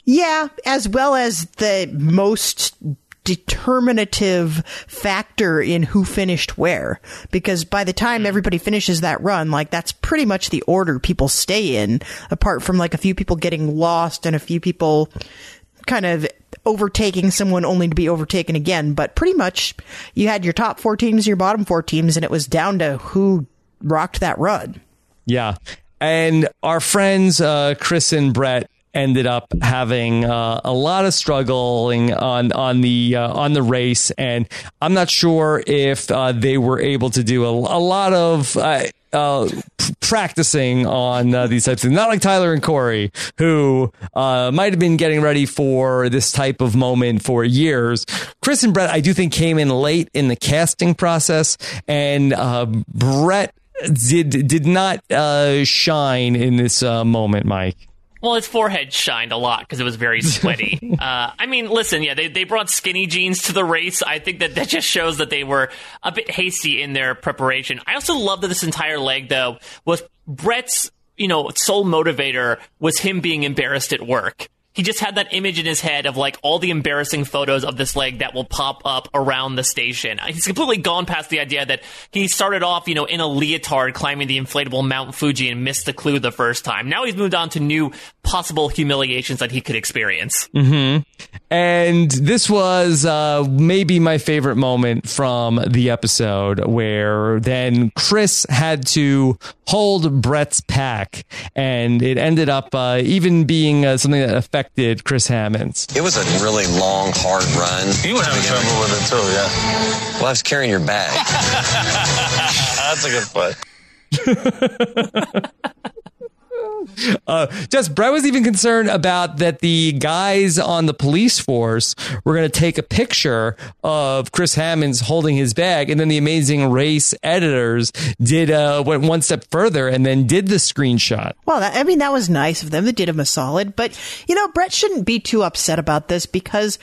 Yeah, as well as the most determinative factor in who finished where. Because by the time everybody finishes that run, like that's pretty much the order people stay in, apart from like a few people getting lost and a few people kind of overtaking someone only to be overtaken again. But pretty much you had your top four teams, your bottom four teams, and it was down to who rocked that run. Yeah. And our friends, uh, Chris and Bret, ended up having uh, a lot of struggling on on the uh, on the race, and I'm not sure if uh, they were able to do a, a lot of. Uh, uh, p- practicing on uh, these types of things, not like Tyler and Korey, who might have been getting ready for this type of moment for years. Chris and Bret, I do think, came in late in the casting process, and Bret did did not shine in this moment, Mike. Well, his forehead shined a lot because it was very sweaty. uh, I mean, listen, yeah, they, they brought skinny jeans to the race. I think that that just shows that they were a bit hasty in their preparation. I also love that this entire leg, though, was Bret's, you know, sole motivator was him being embarrassed at work. He just had that image in his head of like all the embarrassing photos of this leg that will pop up around the station. He's completely gone past the idea that he started off, you know, in a leotard climbing the inflatable Mount Fuji and missed the clue the first time. Now he's moved on to new possible humiliations that he could experience. And this was uh, maybe my favorite moment from the episode, where then Chris had to hold Bret's pack, and it ended up uh, even being uh, something that affected Chris Hammons. It was a really long, hard run. You were having trouble with it too, yeah. Well, I was carrying your bag. That's a good point. Uh, just Bret was even concerned about that the guys on the police force were going to take a picture of Chris Hammons holding his bag, and then the Amazing Race editors did uh, went one step further and then did the screenshot. Well, that, I mean, that was nice of them. They did him a solid. But, you know, Bret shouldn't be too upset about this because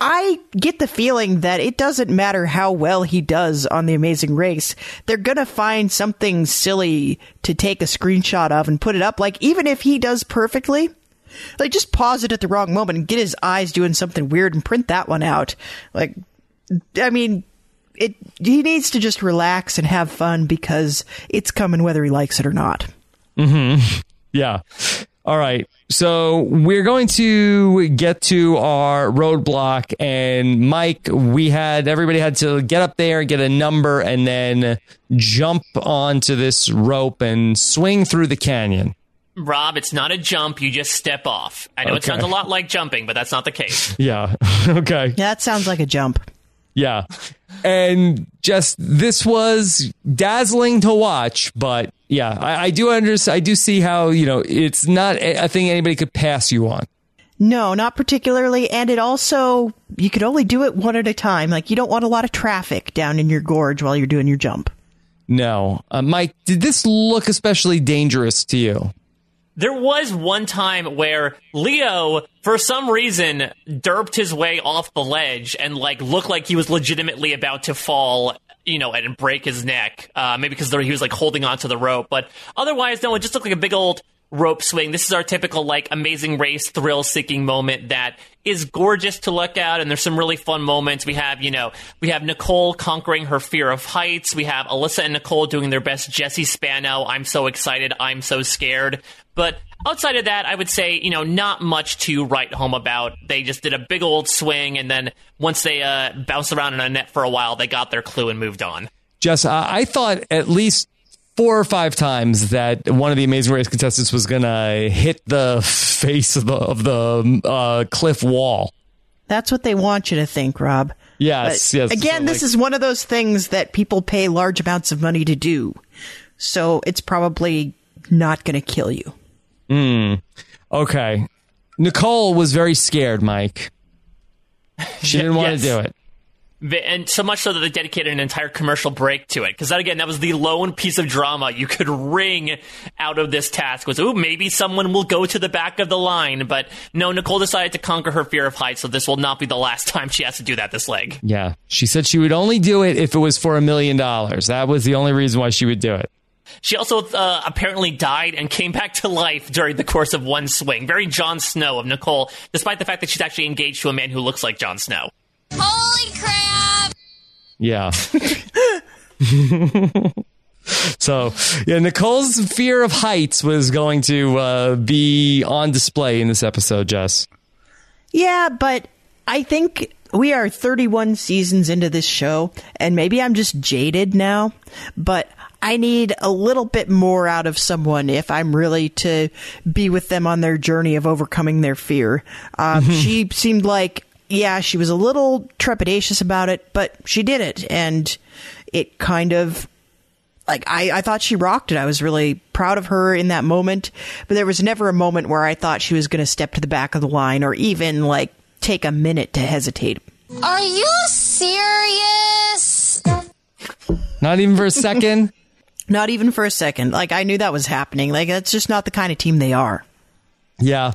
I get the feeling that it doesn't matter how well he does on The Amazing Race. They're going to find something silly to take a screenshot of and put it up. Like, even if he does perfectly, like, just pause it at the wrong moment and get his eyes doing something weird and print that one out. Like, I mean, it, he needs to just relax and have fun because it's coming whether he likes it or not. Mm-hmm. Yeah. All right. So we're going to get to our roadblock and Mike, we had everybody had to get up there, get a number and then jump onto this rope and swing through the canyon. Rob, it's not a jump. You just step off. I know it sounds a lot like jumping, but that's not the case. Yeah. okay. Yeah, that sounds like a jump. Yeah. And just this was dazzling to watch, but yeah, I, I do understand. I do see how, you know, it's not a a thing anybody could pass you on. No, not particularly. And it also, you could only do it one at a time. Like, you don't want a lot of traffic down in your gorge while you're doing your jump. No. Uh, Mike, did this look especially dangerous to you? There was one time where Leo, for some reason, derped his way off the ledge and like looked like he was legitimately about to fall, you know, and break his neck. Uh, maybe because he was like holding onto the rope, but otherwise, no, it just looked like a big old rope swing. This is our typical like amazing race thrill seeking moment that is gorgeous to look at and there's some really fun moments. We have, you know, we have Nicole conquering her fear of heights. We have Elissa and Nicole doing their best Jesse Spano. I'm so excited. I'm so scared. But outside of that, I would say, you know, not much to write home about. They just did a big old swing and then once they uh, bounced around in a net for a while, they got their clue and moved on. Jess, I, I thought at least four or five times that one of the Amazing Race contestants was going to hit the face of the, of the uh, cliff wall. That's what they want you to think, Rob. Yes, But yes. Again, So, this is one of those things that people pay large amounts of money to do. So it's probably not going to kill you. Okay. Nicole was very scared, Mike. She didn't want Yes. to do it. The- And so much so that they dedicated an entire commercial break to it. Because that, again, that was the lone piece of drama you could wring out of this task was, ooh, maybe someone will go to the back of the line. But no, Nicole decided to conquer her fear of heights, so this will not be the last time she has to do that this leg. Yeah. She said she would only do it if it was for a million dollars. That was the only reason why she would do it. She also uh, apparently died and came back to life during the course of one swing. Very Jon Snow of Nicole, despite the fact that she's actually engaged to a man who looks like Jon Snow. Holy crap! Yeah. so, yeah, Nicole's fear of heights was going to uh, be on display in this episode, Jess. Yeah, but I think we are 31 seasons into this show, and maybe I'm just jaded now, but I need a little bit more out of someone if I'm really to be with them on their journey of overcoming their fear. Um, she seemed like, yeah, she was a little trepidatious about it, but she did it, and it kind of like I, I thought she rocked it. I was really proud of her in that moment. But there was never a moment where I thought she was going to step to the back of the line or even like take a minute to hesitate. Are you serious? Not even for a second. Not even for a second. Like I knew that was happening. Like that's just not the kind of team they are. Yeah.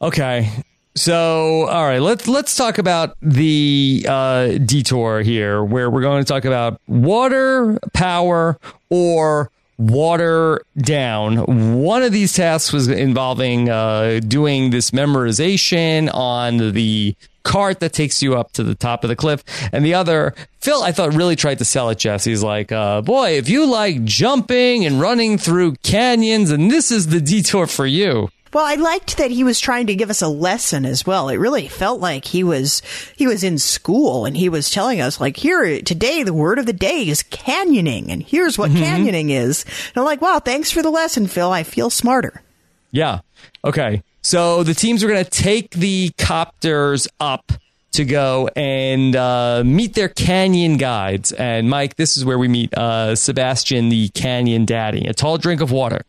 Okay. So, all right, let's let's talk about the uh, detour here, where we're going to talk about water power or water down. One of these tasks was involving uh, doing this memorization on the cart that takes you up to the top of the cliff, and the other, Phil, I thought really tried to sell it. Jesse's like, uh, boy, if you like jumping and running through canyons, and this is the detour for you. Well, I liked that he was trying to give us a lesson as well. It really felt like he was he was in school and he was telling us like here today the word of the day is canyoning and here's what canyoning is. And I'm like, wow, thanks for the lesson, Phil. I feel smarter. Yeah. Okay. So the teams are going to take the copters up to go and uh, meet their canyon guides. And Mike, this is where we meet uh, Sebastian, the canyon daddy. A tall drink of water.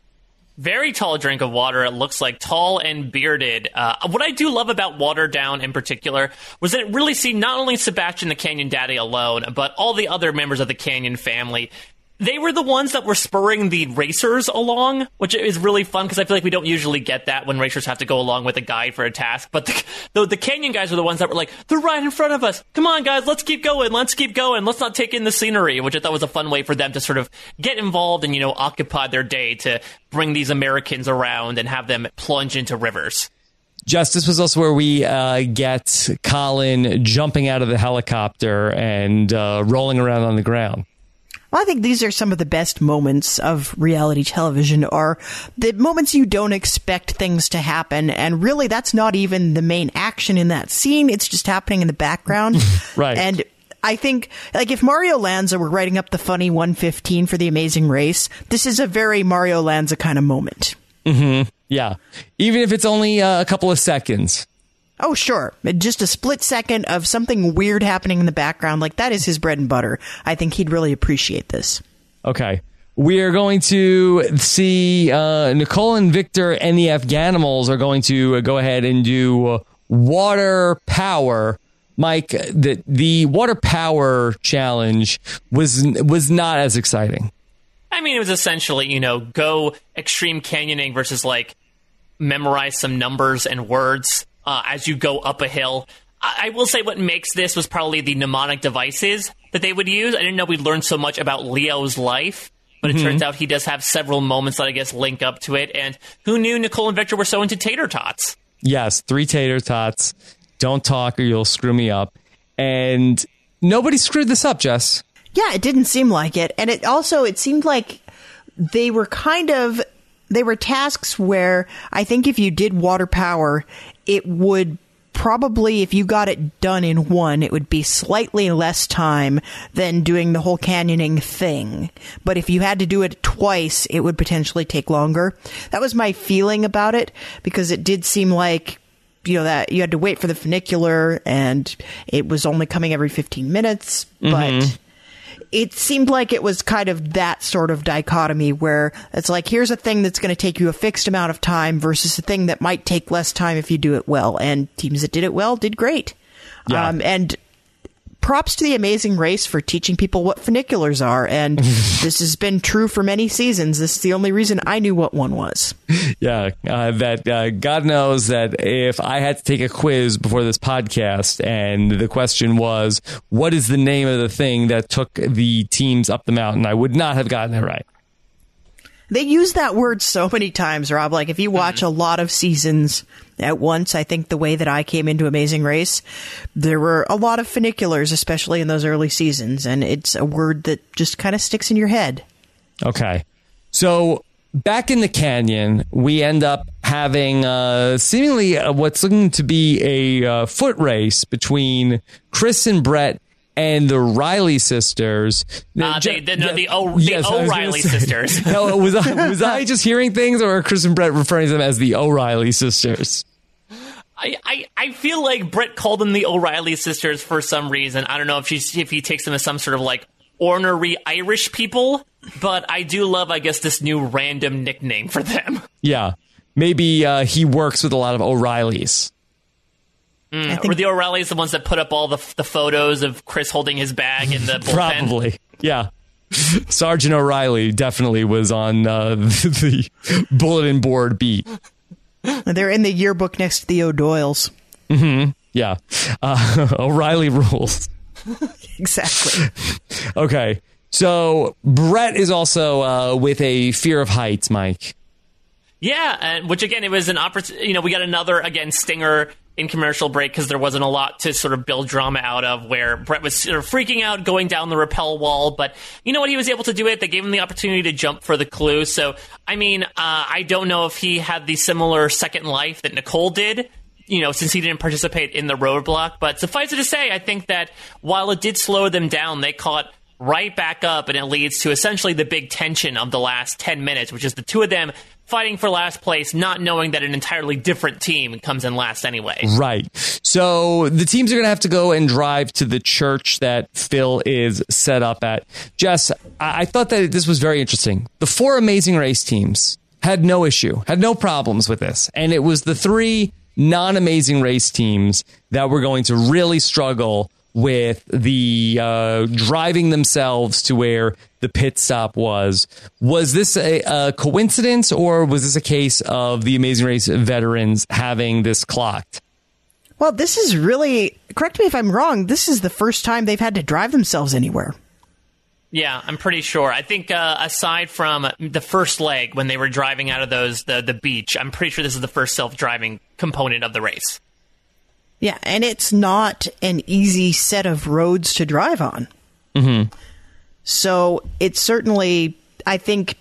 Very tall drink of water. It looks like tall and bearded. Uh, what I do love about Water Down in particular was that it really seemed not only Sebastian the Canyon Daddy alone, but all the other members of the Canyon family they were the ones that were spurring the racers along, which is really fun because I feel like we don't usually get that when racers have to go along with a guide for a task. But the, the, the Canyon guys were the ones that were like, they're right in front of us. Come on, guys, let's keep going. Let's keep going. Let's not take in the scenery, which I thought was a fun way for them to sort of get involved and, you know, occupy their day to bring these Americans around and have them plunge into rivers. Justice was also where we uh, get Colin jumping out of the helicopter and uh, rolling around on the ground. Well, I think these are some of the best moments of reality television are the moments you don't expect things to happen. And really, that's not even the main action in that scene. It's just happening in the background. right. And I think, like, if Mario Lanza were writing up the funny 115 for The Amazing Race, this is a very Mario Lanza kind of moment. Mm-hmm. Yeah. Even if it's only uh, a couple of seconds. Oh, sure. Just a split second of something weird happening in the background. Like, that is his bread and butter. I think he'd really appreciate this. Okay. We are going to see uh, Nicole and Victor and the Afghanimals are going to uh, go ahead and do uh, water power. Mike, the the water power challenge was was not as exciting. I mean, it was essentially you know go extreme canyoning versus like memorize some numbers and words uh, as you go up a hill. I-, I will say what makes this was probably the mnemonic devices that they would use. I didn't know we'd learn so much about Leo's life, but it Mhm. turns out he does have several moments that I guess link up to it. And who knew Nicole and Victor were so into tater tots? Yes, three tater tots. Don't talk or you'll screw me up. And nobody screwed this up, Jess. Yeah, it didn't seem like it. And it also, it seemed like they were kind of, they were tasks where I think if you did water power, it would probably, if you got it done in one, it would be slightly less time than doing the whole canyoning thing. But if you had to do it twice, it would potentially take longer. That was my feeling about it because it did seem like you know that you had to wait for the funicular and it was only coming every 15 minutes but Mhm. It seemed like it was kind of that sort of dichotomy where it's like here's a thing that's going to take you a fixed amount of time versus a thing that might take less time if you do it well and teams that did it well did great Yeah. um, and props to the amazing race for teaching people what funiculars are. And this has been true for many seasons. This is the only reason i knew what one was. Yeah, uh, that uh, God knows that if I had to take a quiz before this podcast and the question was, what is the name of the thing that took the teams up the mountain, I would not have gotten it right. They use that word so many times, Rob. Like if you watch a lot of seasons at once, I think the way that I came into Amazing Race, there were a lot of funiculars, especially in those early seasons, and it's a word that just kind of sticks in your head. Okay. So back in the canyon, we end up having uh, seemingly uh, what's looking to be a uh, foot race between Chris and Bret and the Reilly sisters. Uh, Je- the, the, no, the, o- the Yes, O'Reilly say- sisters. No, was I was I just hearing things, or are Chris and Bret referring to them as the O'Reilly sisters? I, I, I feel like Bret called them the O'Reilly sisters for some reason. I don't know if she's if he takes them as some sort of like ornery Irish people, but I do love, I guess, this new random nickname for them. Yeah, maybe uh, he works with a lot of O'Reillys. Mm, Were the O'Reillys the ones that put up all the, the photos of Chris holding his bag in the bullpen? Probably, yeah. Sergeant O'Reilly definitely was on uh, the bulletin board beat. They're in the yearbook next to the O'Doyles. hmm Yeah, uh, O'Reilly rules. Exactly. Okay, so Bret is also uh, with a fear of heights, Mike. Yeah, and which again, it was an opportunity. You know, we got another again stinger in commercial break because there wasn't a lot to sort of build drama out of. Where Bret was sort of freaking out going down the rappel wall, but you know what? He was able to do it. They gave him the opportunity to jump for the clue. So, I mean, uh, I don't know if he had the similar second life that Nicole did. You know, since he didn't participate in the roadblock, but suffice it to say, I think that while it did slow them down, they caught right back up, and it leads to essentially the big tension of the last 10 minutes, which is the two of them fighting for last place, not knowing that an entirely different team comes in last anyway. Right. So the teams are going to have to go and drive to the church that Phil is set up at. Jess, I, I thought that this was very interesting. The four amazing race teams had no issue, had no problems with this. And it was the three non amazing race teams that were going to really struggle with the uh, driving themselves to where the pit stop was. Was this a, a coincidence or was this a case of the Amazing Race veterans having this clocked? Well, this is really, correct me if I'm wrong, this is the first time they've had to drive themselves anywhere. Yeah, I'm pretty sure. I think uh, aside from the first leg when they were driving out of those the the beach, I'm pretty sure this is the first self-driving component of the race. Yeah, and it's not an easy set of roads to drive on. Mm-hmm. So it's certainly, I think,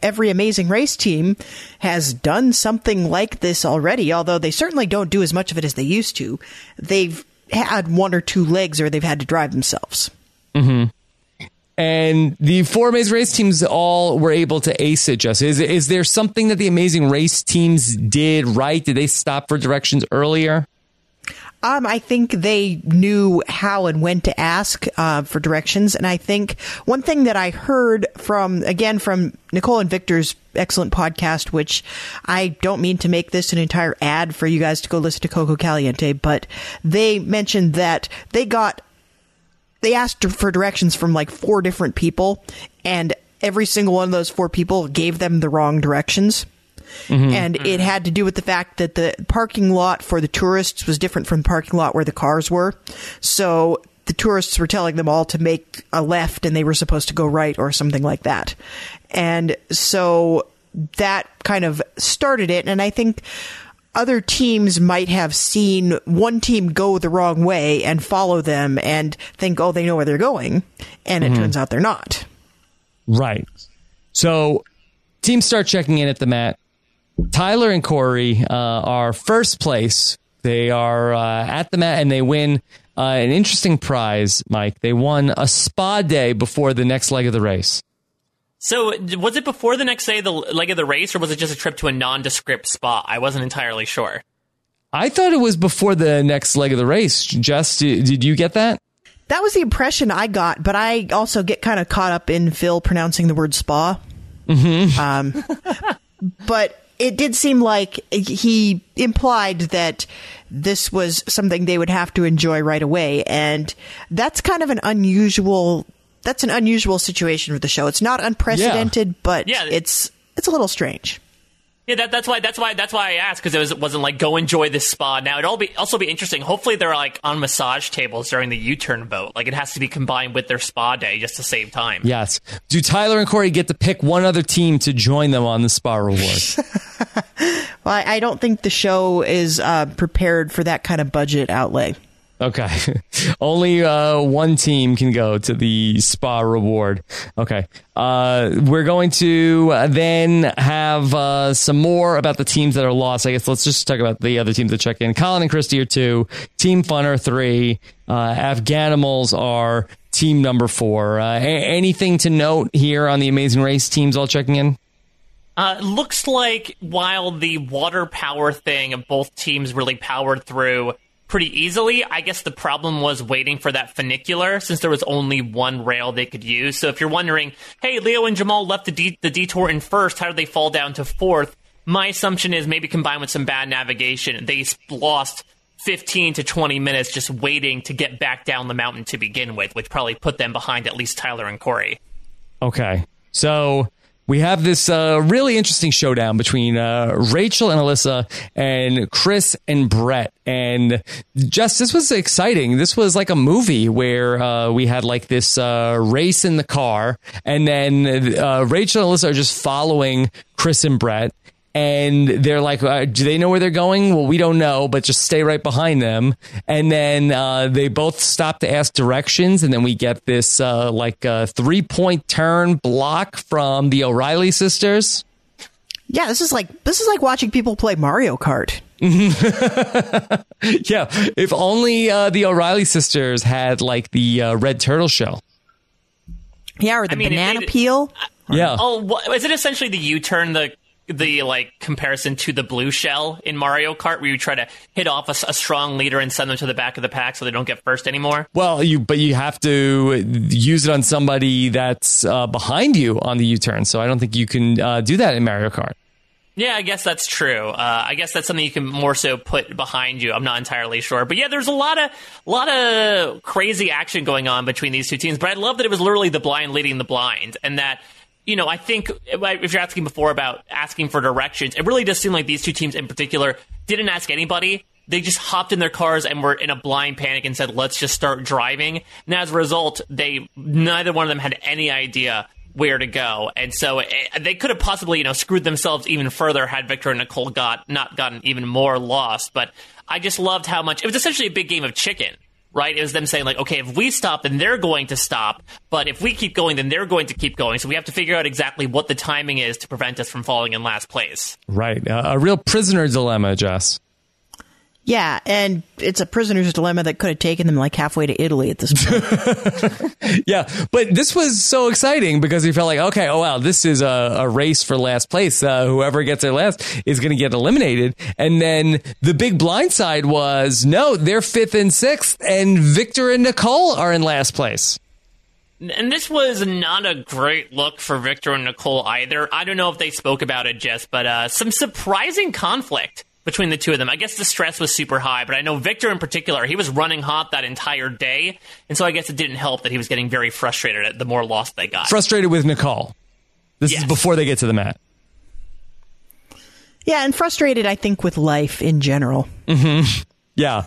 every amazing race team has done something like this already, although they certainly don't do as much of it as they used to. They've had one or two legs or they've had to drive themselves. Mm-hmm. And the four Amazing Race teams all were able to ace it. Just is is there something that the Amazing Race teams did right? Did they stop for directions earlier? Um, I think they knew how and when to ask uh, for directions, and I think one thing that I heard from again from Nicole and Victor's excellent podcast, which I don't mean to make this an entire ad for you guys to go listen to Coco Caliente, but they mentioned that they got they asked for directions from like four different people, and every single one of those four people gave them the wrong directions. Mm-hmm. And it had to do with the fact that the parking lot for the tourists was different from the parking lot where the cars were. So the tourists were telling them all to make a left and they were supposed to go right or something like that. And so that kind of started it. And I think other teams might have seen one team go the wrong way and follow them and think, oh, they know where they're going. And it mm-hmm. turns out they're not. Right. So teams start checking in at the mat. Tyler and Korey uh, are first place. They are uh, at the mat and they win uh, an interesting prize, Mike. They won a spa day before the next leg of the race. So, was it before the next day, the leg of the race, or was it just a trip to a nondescript spa? I wasn't entirely sure. I thought it was before the next leg of the race. Jess, did you get that? That was the impression I got, but I also get kind of caught up in Phil pronouncing the word spa. Mm-hmm. Um, but it did seem like he implied that this was something they would have to enjoy right away, and that's kind of an unusual. That's an unusual situation for the show. It's not unprecedented, yeah. but yeah. it's it's a little strange. Yeah, that, that's why that's why that's why I asked because it was, wasn't like go enjoy this spa. Now it'll be also be interesting. Hopefully they're like on massage tables during the U-turn boat. Like it has to be combined with their spa day just to save time. Yes. Do Tyler and Korey get to pick one other team to join them on the spa reward? well, I, don't think the show is uh, prepared for that kind of budget outlay. Okay. Only uh, one team can go to the spa reward. Okay. Uh, we're going to then have uh, some more about the teams that are lost. I guess let's just talk about the other teams that check in. Colin and Christy are two. Team Fun are three. Uh, Afghanimals are team number four. Uh, anything to note here on the Amazing Race teams all checking in? Uh, looks like while the water power thing of both teams really powered through pretty easily. I guess the problem was waiting for that funicular since there was only one rail they could use. So if you're wondering, hey, Leo and Jamal left the, de- the detour in first, how did they fall down to fourth? My assumption is maybe combined with some bad navigation, they lost 15 to 20 minutes just waiting to get back down the mountain to begin with, which probably put them behind at least Tyler and Korey. Okay. So we have this uh, really interesting showdown between uh, Rachel and Elissa and Chris and Bret. And just this was exciting. This was like a movie where uh, we had like this uh, race in the car, and then uh, Rachel and Elissa are just following Chris and Bret and they're like, uh, "Do they know where they're going?" Well, we don't know, but just stay right behind them. And then uh, they both stop to ask directions, and then we get this uh, like uh, three point turn block from the O'Reilly sisters. Yeah, this is like this is like watching people play Mario Kart. yeah, if only uh, the O'Reilly sisters had like the uh, red turtle shell. Yeah, or the I mean, banana peel. Yeah. Oh, is it essentially the U-turn, the the like comparison to the blue shell in Mario Kart, where you try to hit off a, a, strong leader and send them to the back of the pack so they don't get first anymore. Well, you but you have to use it on somebody that's uh, behind you on the U-turn. So I don't think you can uh, do that in Mario Kart. Yeah, I guess that's true. Uh, I guess that's something you can more so put behind you. I'm not entirely sure, but yeah, there's a lot of lot of crazy action going on between these two teams. But I love that it was literally the blind leading the blind, and that you know I think if you're asking before about asking for directions, it really does seem like these two teams in particular didn't ask anybody. They just hopped in their cars and were in a blind panic and said, "Let's just start driving." And as a result, they neither one of them had any idea where to go. And so it, they could have possibly, you know, screwed themselves even further had Victor and Nicole got not gotten even more lost. But I just loved how much it was essentially a big game of chicken. Right? It was them saying, like, okay, if we stop, then they're going to stop. But if we keep going, then they're going to keep going. So we have to figure out exactly what the timing is to prevent us from falling in last place. Right. Uh, a real prisoner dilemma, Jess. Yeah, and it's a prisoner's dilemma that could have taken them like halfway to Italy at this point. yeah, but this was so exciting because we felt like, okay, oh wow, this is a, a race for last place. Uh, whoever gets there last is going to get eliminated. And then the big blind side was no, they're fifth and sixth, and Victor and Nicole are in last place. And this was not a great look for Victor and Nicole either. I don't know if they spoke about it, Jess, but uh, some surprising conflict between the two of them. I guess the stress was super high, but I know Victor in particular, he was running hot that entire day, and so I guess it didn't help that he was getting very frustrated at the more lost they got. Frustrated with Nicole. This Yes. is before they get to the mat. yeah, and frustrated, I think, with life in general. Mm-hmm. Yeah.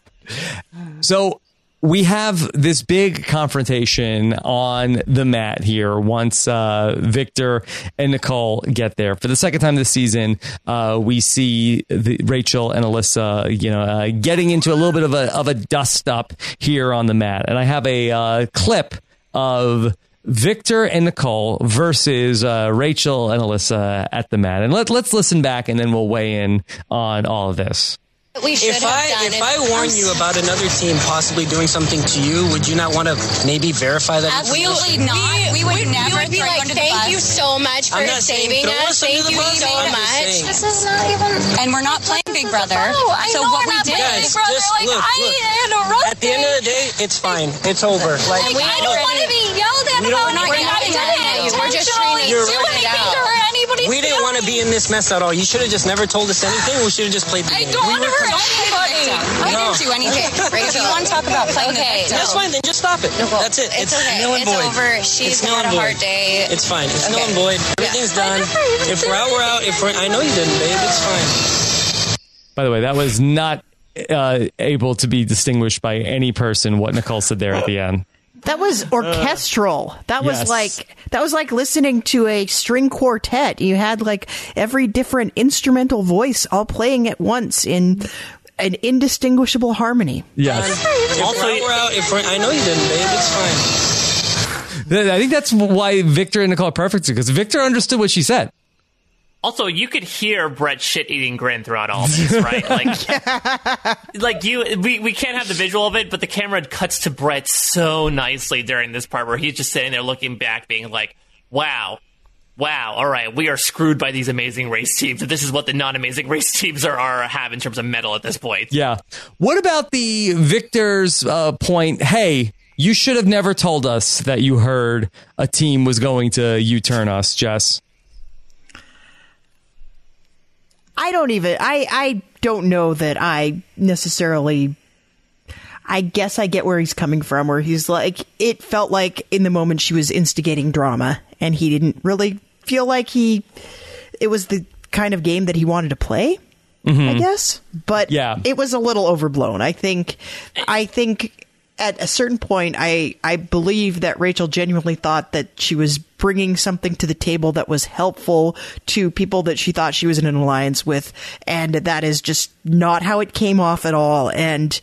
So we have this big confrontation on the mat here once uh, Victor and Nicole get there. For the second time this season, uh, we see the, Rachel and Elissa, you know, uh, getting into a little bit of a of a dust up here on the mat. And I have a uh, clip of Victor and Nicole versus uh, Rachel and Elissa at the mat. And let, let's listen back and then we'll weigh in on all of this. We should If have I done if it. I warn you about another team possibly doing something to you, would you not want to maybe verify that? Absolutely not. We, would never we would be throw like, under the thank bus." you so much for saying saving us. us Thank you bus, so I'm much. This is not even. And we're not playing Big Brother. Oh, I so know what we're we not did. playing Guys, Big Brother, just like, look, I look. a rough At the end of the day, it's fine. It's over. Like Like, I don't want to be yelled at We don't- about we're not I yelling at you. We're just intentionally You're do out. To hurt anybody's we didn't want to be in this mess at all. You should have just never told us anything. We should have just played the I game. don't we want to hurt com- anybody. I No. didn't do anything. Rachel, you want to talk about playing Okay, the victim? That's fine. Then just stop it. That's it. It's, okay. null and It's void. over. She's It's null had a and hard void. day. It's fine. It's null Okay. and void. Everything's done. If we're out, we're out. If we're, I know you didn't, babe. It's fine. By the way, that was not uh, able to be distinguished by any person what Nicole said there at the end. That was uh, orchestral. That was Yes. like that was like listening to a string quartet. You had like every different instrumental voice all playing at once in an indistinguishable harmony. Yes. If Also- we're out, we're out. If we're, I know you didn't, babe. It's fine. I think that's why Victor and Nicole are perfect because Victor understood what she said. Also, you could hear Bret's shit-eating grin throughout all this, right? Like, like you, we, we can't have the visual of it, but the camera cuts to Bret so nicely during this part where he's just sitting there looking back, being like, "Wow, wow, all right, we are screwed by these amazing race teams. This is what the non-amazing race teams are, are have in terms of metal at this point." Yeah. What about the Victor's uh, point? Hey, you should have never told us that you heard a team was going to U-turn us, Jess. I don't even I I don't know that I necessarily I guess I get where he's coming from where he's like it felt like in the moment she was instigating drama and he didn't really feel like he it was the kind of game that he wanted to play. Mm-hmm. I guess. But Yeah. it was a little overblown. I think I think at a certain point I I believe that Rachel genuinely thought that she was bringing something to the table that was helpful to people that she thought she was in an alliance with and that is just not how it came off at all. And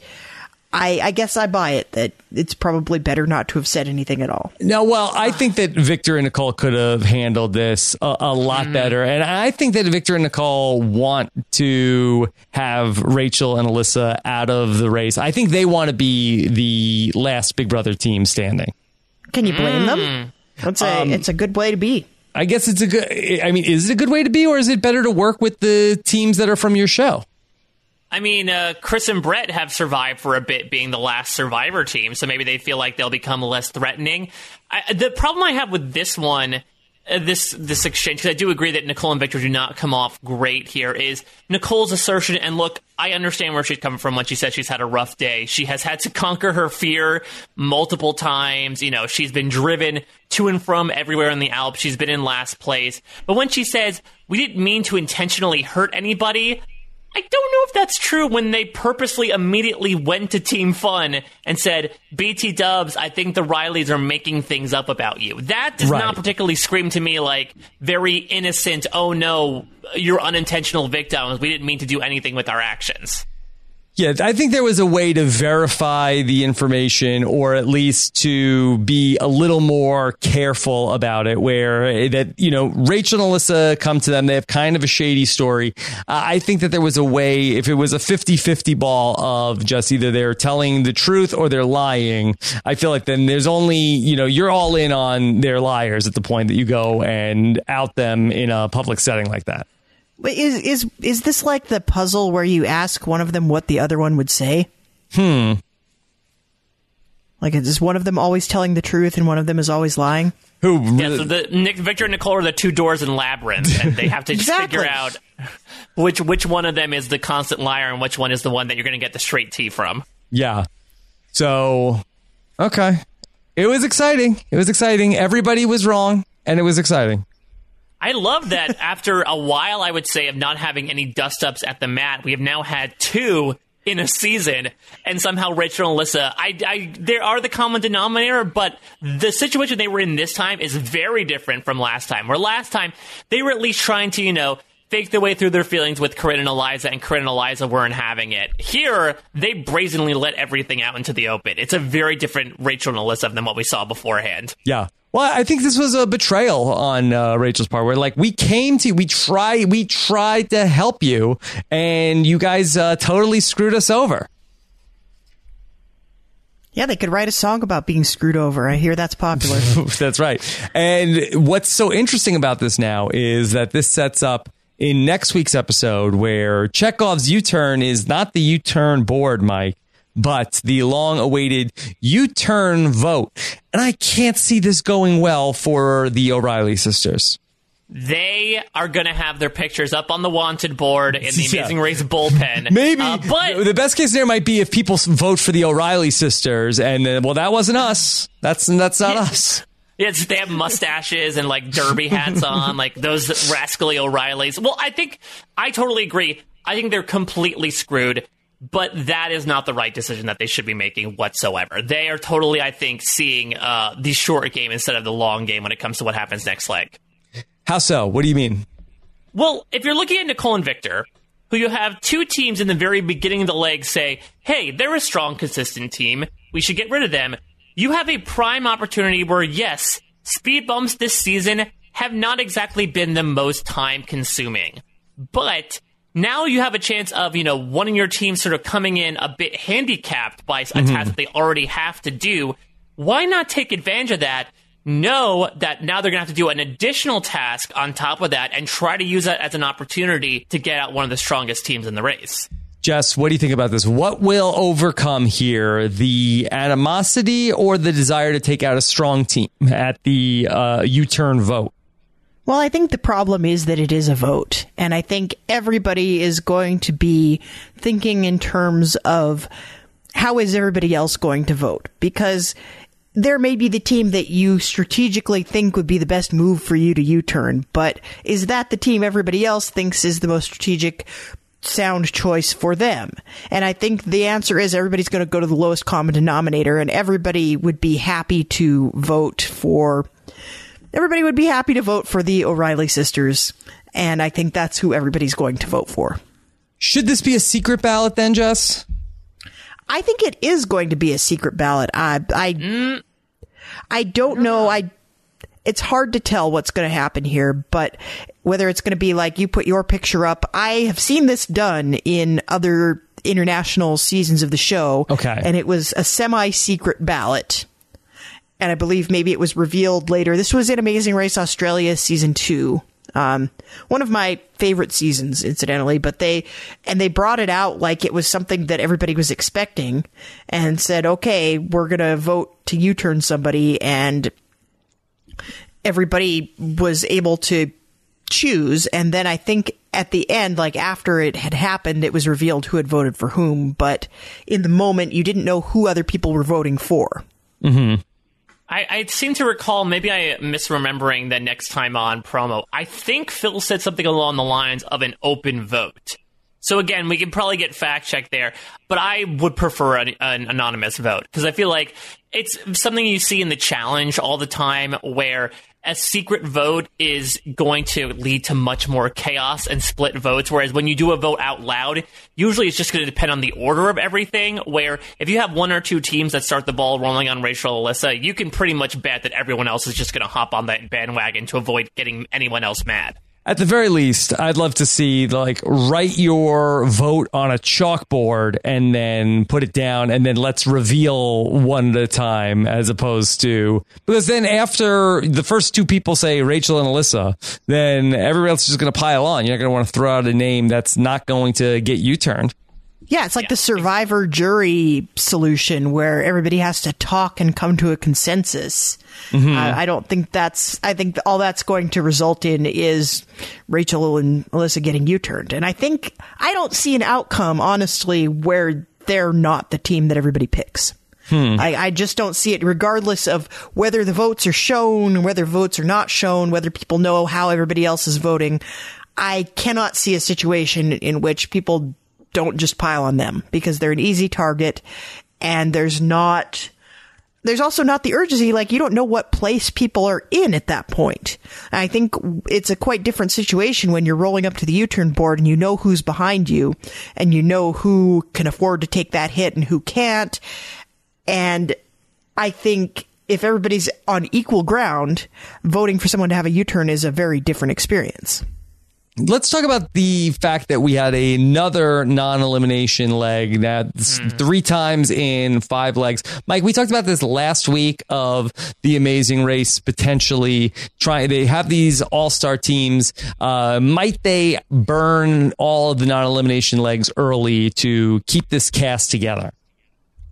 I, I guess I buy it that it's probably better not to have said anything at all. No, well, I think that Victor and Nicole could have handled this a, a lot hmm. better. And I think that Victor and Nicole want to have Rachel and Elissa out of the race. I think they want to be the last Big Brother team standing. Can you blame them? Hmm. It's a um, it's a good way to be. I guess it's a good. I mean, is it a good way to be, or is it better to work with the teams that are from your show? I mean, uh, Chris and Bret have survived for a bit, being the last Survivor team, so maybe they feel like they'll become less threatening. I, the problem I have with this one, uh, this this exchange because I do agree that Nicole and Victor do not come off great here. Is Nicole's assertion and look, I understand where she's coming from when she says she's had a rough day. She has had to conquer her fear multiple times. You know, she's been driven to and from everywhere in the Alps. She's been in last place. But when she says we didn't mean to intentionally hurt anybody, I don't know if that's true when they purposely immediately went to Team Fun and said, BT Dubs, I think the Reillys are making things up about you. That does Right. not particularly scream to me like very innocent, oh no, you're unintentional victims. We didn't mean to do anything with our actions. Yeah, I think there was a way to verify the information or at least to be a little more careful about it where that, you know, Rachel and Elissa come to them. They have kind of a shady story. Uh, I think that there was a way, if it was a 50 50 ball of just either they're telling the truth or they're lying, I feel like then there's only, you know, you're all in on their liars at the point that you go and out them in a public setting like that. Wait, Is is is this like the puzzle where you ask one of them what the other one would say? Hmm. Like, is one of them always telling the truth and one of them is always lying? Who? Yeah, so the Nick, Victor and Nicole are the two doors in Labyrinth, and they have to just Exactly. figure out which which one of them is the constant liar and which one is the one that you're going to get the straight tea from. Yeah. So, okay. It was exciting. It was exciting. Everybody was wrong, and it was exciting. I love that after a while, I would say, of not having any dust ups at the mat, we have now had two in a season, and somehow Rachel and Elissa, I, I, there are the common denominator, but the situation they were in this time is very different from last time. Where last time they were at least trying to, you know, fake their way through their feelings with Corinne and Eliza, and Corinne and Eliza weren't having it. Here, they brazenly let everything out into the open. It's a very different Rachel and Elissa than what we saw beforehand. Yeah. Well, I think this was a betrayal on uh, Rachel's part. Where like we came to, we try, we tried to help you, and you guys uh, totally screwed us over. Yeah, they could write a song about being screwed over. I hear that's popular. That's right. And what's so interesting about this now is that this sets up in next week's episode where Chekhov's U turn is not the U turn board, Mike, but the long awaited U turn vote. And I can't see this going well for the O'Reilly sisters. They are going to have their pictures up on the wanted board in the Yeah. Amazing Race bullpen. Maybe, Uh, but the best case scenario might be if people vote for the O'Reilly sisters, and then, well, that wasn't us. That's that's not us. it's- they have mustaches and like derby hats on, like those rascally O'Reillys. Well, I think I totally agree. I think they're completely screwed. But that is not the right decision that they should be making whatsoever. They are totally, I think, seeing uh, the short game instead of the long game when it comes to what happens next leg. How so? What do you mean? Well, if you're looking at Nicole and Victor, who you have two teams in the very beginning of the leg say, hey, they're a strong, consistent team. We should get rid of them. You have a prime opportunity where, yes, speed bumps this season have not exactly been the most time consuming. But now you have a chance of, you know, one of your teams sort of coming in a bit handicapped by a mm-hmm. task that they already have to do. Why not take advantage of that? Know that now they're going to have to do an additional task on top of that and try to use that as an opportunity to get out one of the strongest teams in the race. Jess, what do you think about this? What will overcome here? The animosity or the desire to take out a strong team at the uh, U turn vote? Well, I think the problem is that it is a vote. And I think everybody is going to be thinking in terms of how is everybody else going to vote? Because there may be the team that you strategically think would be the best move for you to U turn, but is that the team everybody else thinks is the most strategic sound choice for them? And I think the answer is everybody's going to go to the lowest common denominator and everybody would be happy to vote for everybody would be happy to vote for the O'Reilly sisters. And I think that's who everybody's going to vote for. Should this be a secret ballot then, Jess? I think it is going to be a secret ballot. I I I don't know. I it's hard to tell what's going to happen here, but whether it's going to be like you put your picture up, I have seen this done in other international seasons of the show. Okay. And it was a semi-secret ballot. And I believe maybe it was revealed later. This was in Amazing Race Australia season 2. Um, one of my favorite seasons, incidentally, but they, and they brought it out like it was something that everybody was expecting and said, okay, we're going to vote to U-turn somebody. And everybody was able to choose. And then I think at the end, like after it had happened, it was revealed who had voted for whom. But in the moment, you didn't know who other people were voting for. Mm-hmm. I, I seem to recall, maybe I misremembering the next time on promo. I think Phil said something along the lines of an open vote. So again, we can probably get fact checked there, but I would prefer an, an anonymous vote because I feel like it's something you see in the challenge all the time where a secret vote is going to lead to much more chaos and split votes. Whereas when you do a vote out loud, usually it's just going to depend on the order of everything. Where if you have one or two teams that start the ball rolling on Rachel Elissa, you can pretty much bet that everyone else is just going to hop on that bandwagon to avoid getting anyone else mad. At the very least, I'd love to see like write your vote on a chalkboard and then put it down and then let's reveal one at a time as opposed to because then after the first two people say Rachel and Elissa, then everybody else is just going to pile on. You're not going to want to throw out a name that's not going to get you turned. Yeah, it's like the survivor jury solution where everybody has to talk and come to a consensus. Mhm. Uh, I don't think that's, I think all that's going to result in is Rachel and Elissa getting U turned. And I think, I don't see an outcome, honestly, where they're not the team that everybody picks. I, I just don't see it, regardless of whether the votes are shown, whether votes are not shown, whether people know how everybody else is voting. I cannot see a situation in which people don't just pile on them because they're an easy target and there's not there's also not the urgency like you don't know what place people are in at that point. I think it's a quite different situation when you're rolling up to the U-turn board and you know who's behind you and you know who can afford to take that hit and who can't. And I think if everybody's on equal ground, voting for someone to have a U-turn is a very different experience. Let's talk about the fact that we had another non-elimination leg that's three times in five legs. Mike, we talked about this last week of the Amazing Race potentially trying. They have these all-star teams. Uh, might they burn all of the non-elimination legs early to keep this cast together?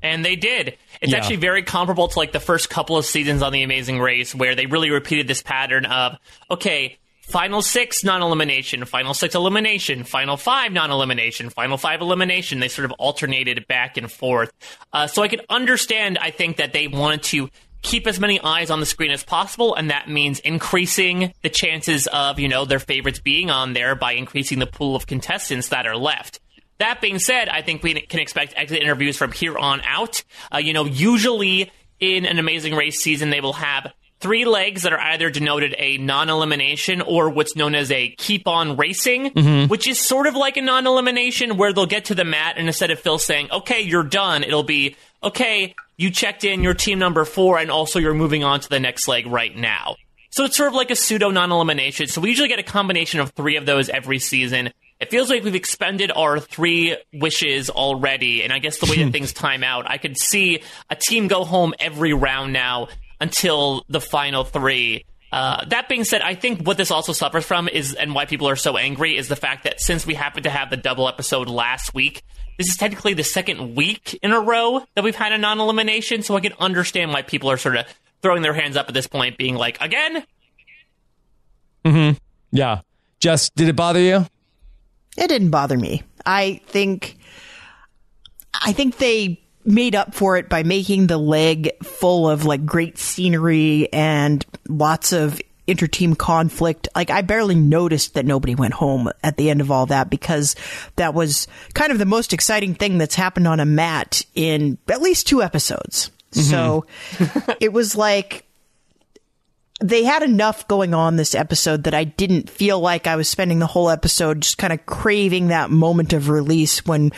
And they did. It's Yeah. actually very comparable to like the first couple of seasons on The Amazing Race, where they really repeated this pattern of, okay, final six non elimination, final six elimination, final five non elimination, final five elimination. They sort of alternated back and forth. Uh, so I could understand, I think, that they wanted to keep as many eyes on the screen as possible, and that means increasing the chances of, you know, their favorites being on there by increasing the pool of contestants that are left. That being said, I think we can expect exit interviews from here on out. Uh, you know, usually in an Amazing Race season, they will have three legs that are either denoted a non-elimination or what's known as a keep on racing, Mhm. which is sort of like a non-elimination where they'll get to the mat and instead of Phil saying, "Okay, you're done," it'll be, "Okay, you checked in, you're team number four, and also you're moving on to the next leg right now." So it's sort of like a pseudo non-elimination. So we usually get a combination of three of those every season. It feels like we've expended our three wishes already, and I guess the way that things time out, I could see a team go home every round now until the final three. Uh, that being said, I think what this also suffers from is, and why people are so angry, is the fact that since we happened to have the double episode last week, this is technically the second week in a row that we've had a non elimination, so I can understand why people are sort of throwing their hands up at this point, being like, again? Mm-hmm. Yeah. Jess, did it bother you? It didn't bother me. I think I think they made up for it by making the leg full of like great scenery and lots of inter-team conflict. Like I barely noticed that nobody went home at the end of all that because that was kind of the most exciting thing that's happened on a mat in at least two episodes. Mm-hmm. So it was like they had enough going on this episode that I didn't feel like I was spending the whole episode just kind of craving that moment of release when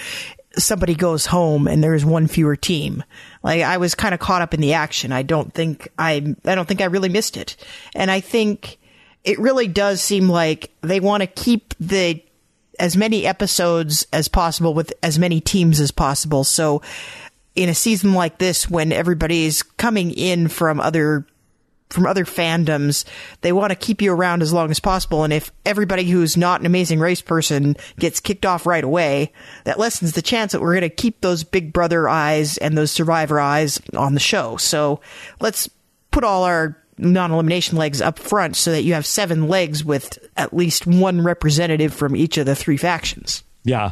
somebody goes home and there's one fewer team. Like I was kind of caught up in the action. I don't think I I don't think I really missed it. And I think it really does seem like they want to keep the as many episodes as possible with as many teams as possible. So in a season like this when everybody's coming in from other from other fandoms, they want to keep you around as long as possible. And if everybody who's not an amazing race person gets kicked off right away, that lessens the chance that we're going to keep those big brother eyes and those survivor eyes on the show. So let's put all our non elimination legs up front so that you have seven legs with at least one representative from each of the three factions. Yeah.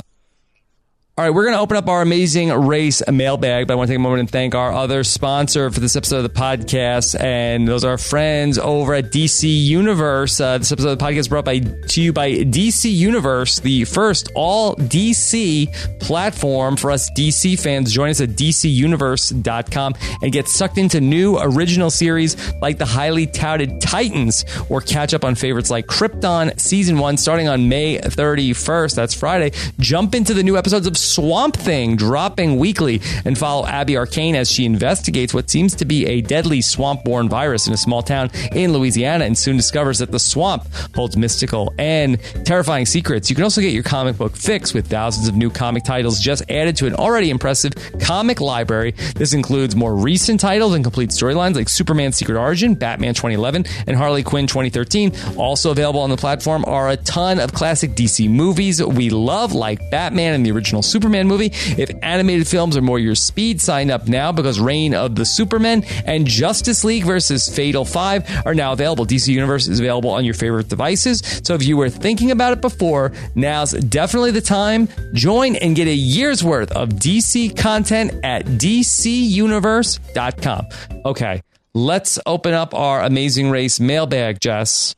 All right, we're going to open up our amazing race mailbag, but I want to take a moment and thank our other sponsor for this episode of the podcast, and those are friends over at DC Universe. Uh, this episode of the podcast is brought by, to you by DC Universe, the first all DC platform for us DC fans. Join us at DCUniverse.com and get sucked into new original series like the highly touted Titans, or catch up on favorites like Krypton Season 1 starting on May 31st. That's Friday. Jump into the new episodes of Swamp Thing dropping weekly and follow Abby Arcane as she investigates what seems to be a deadly swamp borne virus in a small town in Louisiana and soon discovers that the swamp holds mystical and terrifying secrets. You can also get your comic book fix with thousands of new comic titles just added to an already impressive comic library. This includes more recent titles and complete storylines like Superman Secret Origin, Batman 2011, and Harley Quinn 2013. Also available on the platform are a ton of classic DC movies we love, like Batman and the original Superman movie. If animated films are more your speed, sign up now because Reign of the Supermen and Justice League versus Fatal 5 are now available. DC Universe is available on your favorite devices. So if you were thinking about it before, now's definitely the time. Join and get a year's worth of DC content at DCUniverse.com. Okay, let's open up our Amazing Race mailbag, Jess.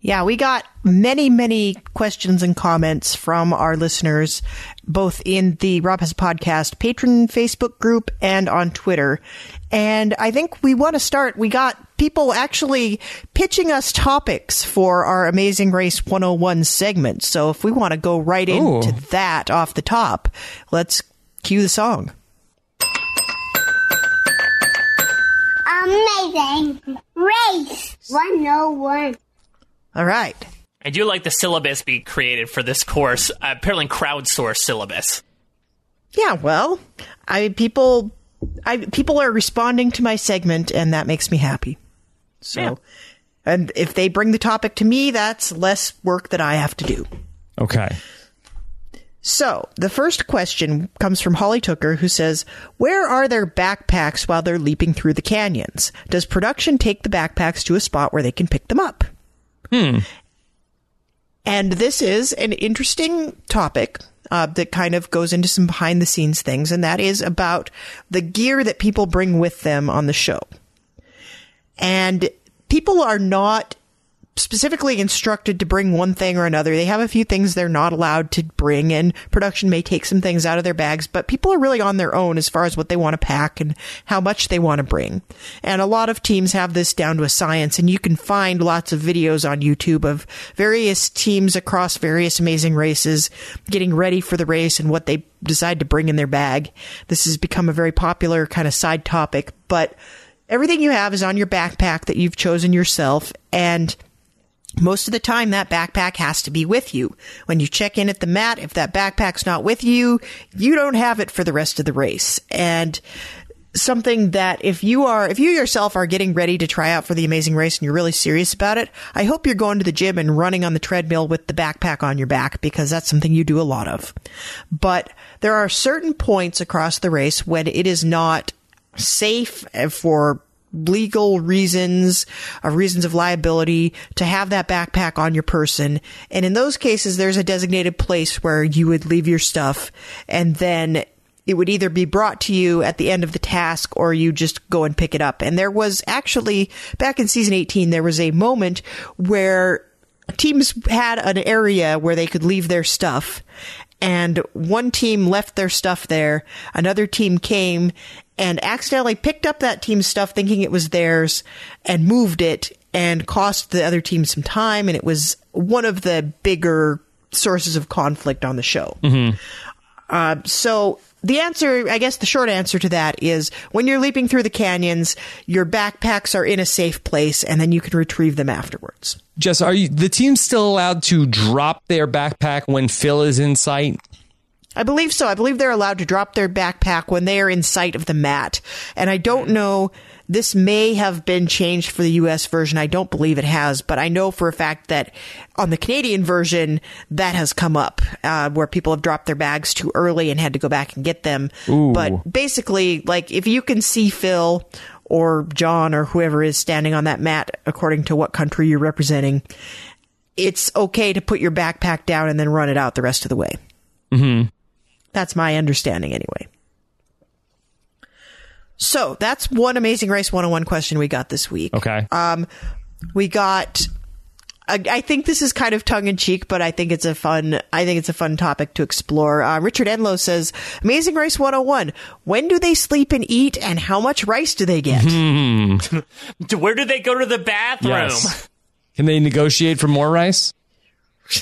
Yeah, we got many, many questions and comments from our listeners, both in the Rob Has a Podcast patron Facebook group and on Twitter. And I think we want to start. We got people actually pitching us topics for our Amazing Race 101 segment. So if we want to go right Ooh. into that off the top, let's cue the song. Amazing Race 101. All right. I do like the syllabus be created for this course. Uh, apparently, crowdsourced syllabus. Yeah, well, I people I people are responding to my segment and that makes me happy. So Yeah. and if they bring the topic to me, that's less work that I have to do. Okay. So, the first question comes from Holly Tooker, who says, Where are their backpacks while they're leaping through the canyons? Does production take the backpacks to a spot where they can pick them up? Hmm. And this is an interesting topic uh, that kind of goes into some behind the scenes things, and that is about the gear that people bring with them on the show. And people are not specifically instructed to bring one thing or another. They have a few things they're not allowed to bring, and production may take some things out of their bags, but people are really on their own as far as what they want to pack and how much they want to bring. And a lot of teams have this down to a science, and you can find lots of videos on YouTube of various teams across various amazing races getting ready for the race and what they decide to bring in their bag. This has become a very popular kind of side topic, but everything you have is on your backpack that you've chosen yourself, and most of the time that backpack has to be with you. When you check in at the mat, if that backpack's not with you, you don't have it for the rest of the race. And something that if you are, if you yourself are getting ready to try out for the amazing race and you're really serious about it, I hope you're going to the gym and running on the treadmill with the backpack on your back because that's something you do a lot of. But there are certain points across the race when it is not safe for legal reasons, uh, reasons of liability to have that backpack on your person. And in those cases, there's a designated place where you would leave your stuff and then it would either be brought to you at the end of the task or you just go and pick it up. And there was actually, back in season 18, there was a moment where teams had an area where they could leave their stuff and one team left their stuff there. Another team came and accidentally picked up that team's stuff thinking it was theirs and moved it and cost the other team some time. And it was one of the bigger sources of conflict on the show. Uh, so the answer, I guess the short answer to that is when you're leaping through the canyons, your backpacks are in a safe place and then you can retrieve them afterwards. Jess, are you the team still allowed to drop their backpack when Phil is in sight? I believe so. I believe they're allowed to drop their backpack when they are in sight of the mat. And I don't know, this may have been changed for the US version. I don't believe it has, but I know for a fact that on the Canadian version, that has come up, uh, where people have dropped their bags too early and had to go back and get them. Ooh. But basically, like, if you can see Phil, or John or whoever is standing on that mat, according to what country you're representing, it's okay to put your backpack down and then run it out the rest of the way. Mm-hmm. That's my understanding anyway. So that's one Amazing Race 101 question we got this week. Okay. Um, we got. I, I think this is kind of tongue in cheek, but I think it's a fun. I think it's a fun topic to explore. Uh, Richard Enlow says, "Amazing Race 101. When do they sleep and eat, and how much rice do they get?" Where do they go to the bathroom? Yes. Can they negotiate for more rice?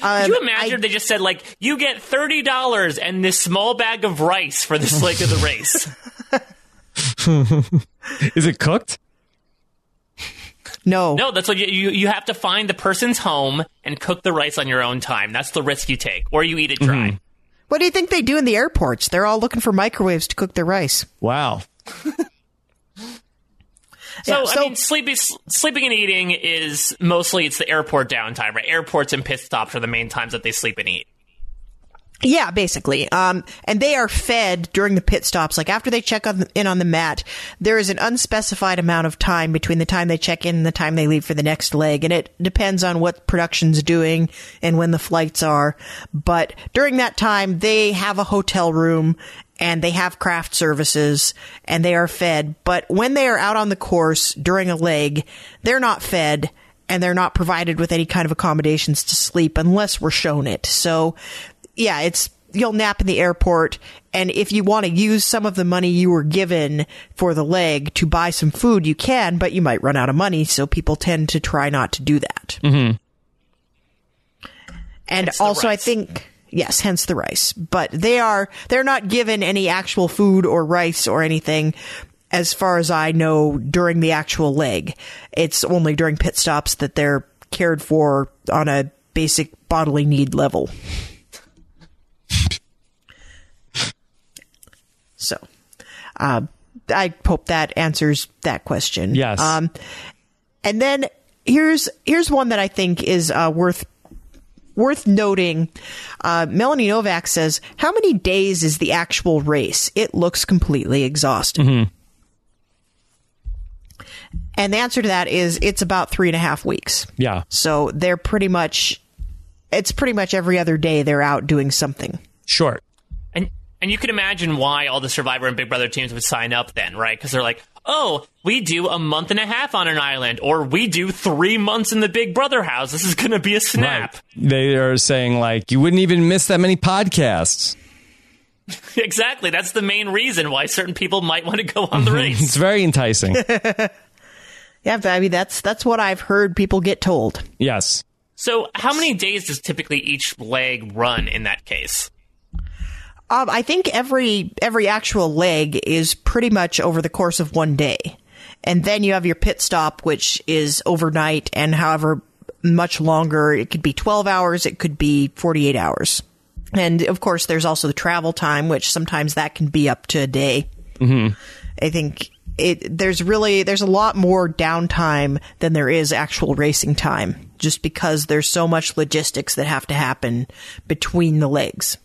Could you imagine if they just said like, "You get thirty dollars and this small bag of rice for this leg of the race"? Is it cooked? No. No, that's what you, you you have to find the person's home and cook the rice on your own time. That's the risk you take, or you eat it dry. Mm-hmm. What do you think they do in the airports? They're all looking for microwaves to cook their rice. Wow. So, Yeah, so- I mean, sleeping, sleeping and eating is mostly it's the airport downtime, right? Airports and pit stops are the main times that they sleep and eat. Yeah, basically. Um, and they are fed during the pit stops. Like after they check on the, in on the mat, there is an unspecified amount of time between the time they check in and the time they leave for the next leg. And it depends on what production's doing and when the flights are. But during that time, they have a hotel room and they have craft services and they are fed. But when they are out on the course during a leg, they're not fed and they're not provided with any kind of accommodations to sleep unless we're shown it. So, yeah, it's you'll nap in the airport and if you want to use some of the money you were given for the leg to buy some food, you can, but you might run out of money, so people tend to try not to do that. Mm-hmm. And Hence also, I think yes, hence the rice. But they are they're not given any actual food or rice or anything. As far as I know, during the actual leg, it's only during pit stops that they're cared for on a basic bodily need level. So, uh, I hope that answers that question. Yes. Um, and then here's here's one that I think is uh, worth worth noting. Uh, Melanie Novak says, "How many days is the actual race? It looks completely exhausting." And the answer to that is it's about three and a half weeks. Yeah. So they're pretty much, it's pretty much every other day they're out doing something. Short. And and you can imagine why all the Survivor and Big Brother teams would sign up then, right? Because they're like, oh, we do a month and a half on an island, or we do three months in the Big Brother house. This is going to be a snap. They are saying like you wouldn't even miss that many podcasts. exactly. That's the main reason why certain people might want to go on the mm-hmm. race. It's very enticing. Yeah, I mean that's that's what I've heard people get told. yes. So, how many days does typically each leg run in that case? Um, I think every every actual leg is pretty much over the course of one day, and then you have your pit stop, which is overnight, and however much longer. It could be twelve hours, it could be forty eight hours, and of course, there's also the travel time, which sometimes that can be up to a day. Mm-hmm. I think it there's really there's a lot more downtime than there is actual racing time, just because there's so much logistics that have to happen between the legs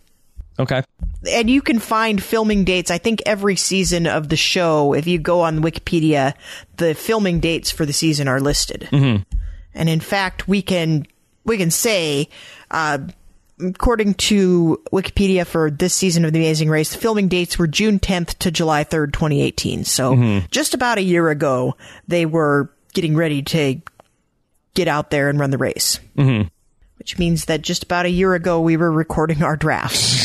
Okay. and you can find filming dates. I think every season of the show, if you go on Wikipedia, the filming dates for the season are listed. Mm-hmm. And in fact, we can we can say, uh, according to Wikipedia for this season of The Amazing Race, the filming dates were June 10th to July 3rd, 2018. So Mm-hmm. just about a year ago, they were getting ready to get out there and run the race. Mm-hmm. Which means that just about a year ago, we were recording our draft.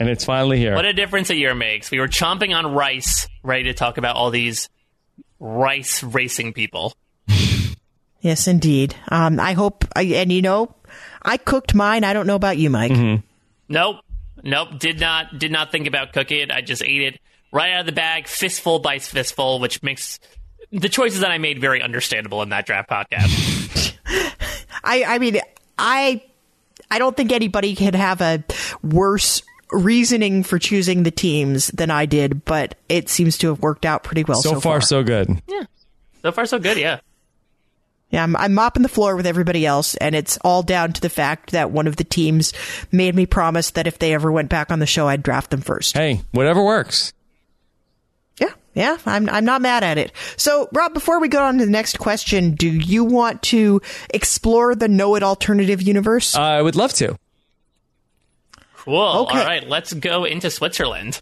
And it's finally here. What a difference a year makes. We were chomping on rice, ready to talk about all these rice racing people. Yes, indeed. Um, I hope, I, and you know, I cooked mine. I don't know about you, Mike. Nope. Nope. Did not did not think about cooking it. I just ate it right out of the bag, fistful by fistful, which makes the choices that I made very understandable in that draft podcast. I, I mean, I, I don't think anybody could have a worse reasoning for choosing the teams than I did, but it seems to have worked out pretty well so, so, far, so good. Yeah. So far so good, yeah. Yeah, I'm, I'm mopping the floor with everybody else, and it's all down to the fact that one of the teams made me promise that if they ever went back on the show, I'd draft them first. Hey, whatever works. Yeah, Yeah, I'm I'm not mad at it. So, Rob, before we go on to the next question, do you want to explore the Know It alternative universe? Uh, I would love to. Cool. Okay. All right, let's go into Switzerland.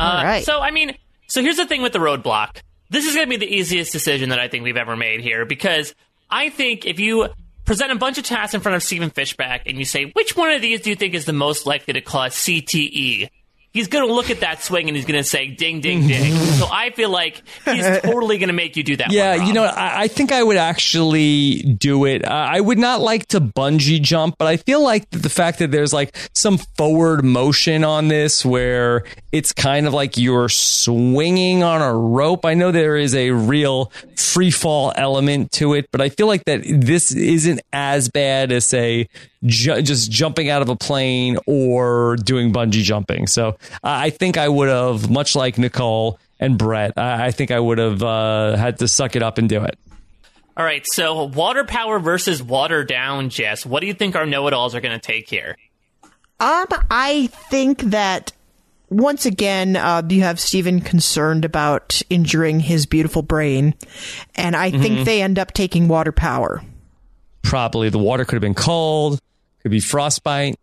All Uh, right. So, I mean, so here's the thing with the roadblock. This is going to be the easiest decision that I think we've ever made here because I think if you present a bunch of tasks in front of Stephen Fishbach and you say, which one of these do you think is the most likely to cause CTE? He's going to look at that swing and he's going to say, ding, ding, ding. so I feel like he's totally going to make you do that. Yeah, you know, I, I think I would actually do it. Uh, I would not like to bungee jump, but I feel like the fact that there's like some forward motion on this where it's kind of like you're swinging on a rope. I know there is a real free fall element to it, but I feel like that this isn't as bad as say ju- just jumping out of a plane or doing bungee jumping. So I I think I would have, much like Nicole and Bret, I, I think I would have uh, had to suck it up and do it. All right, so water power versus water down, Jess. What do you think our know-it-alls are going to take here? Um, I think that once again, uh, you have Stephen concerned about injuring his beautiful brain, and I think they end up taking water power. Probably the water could have been cold, could be frostbite.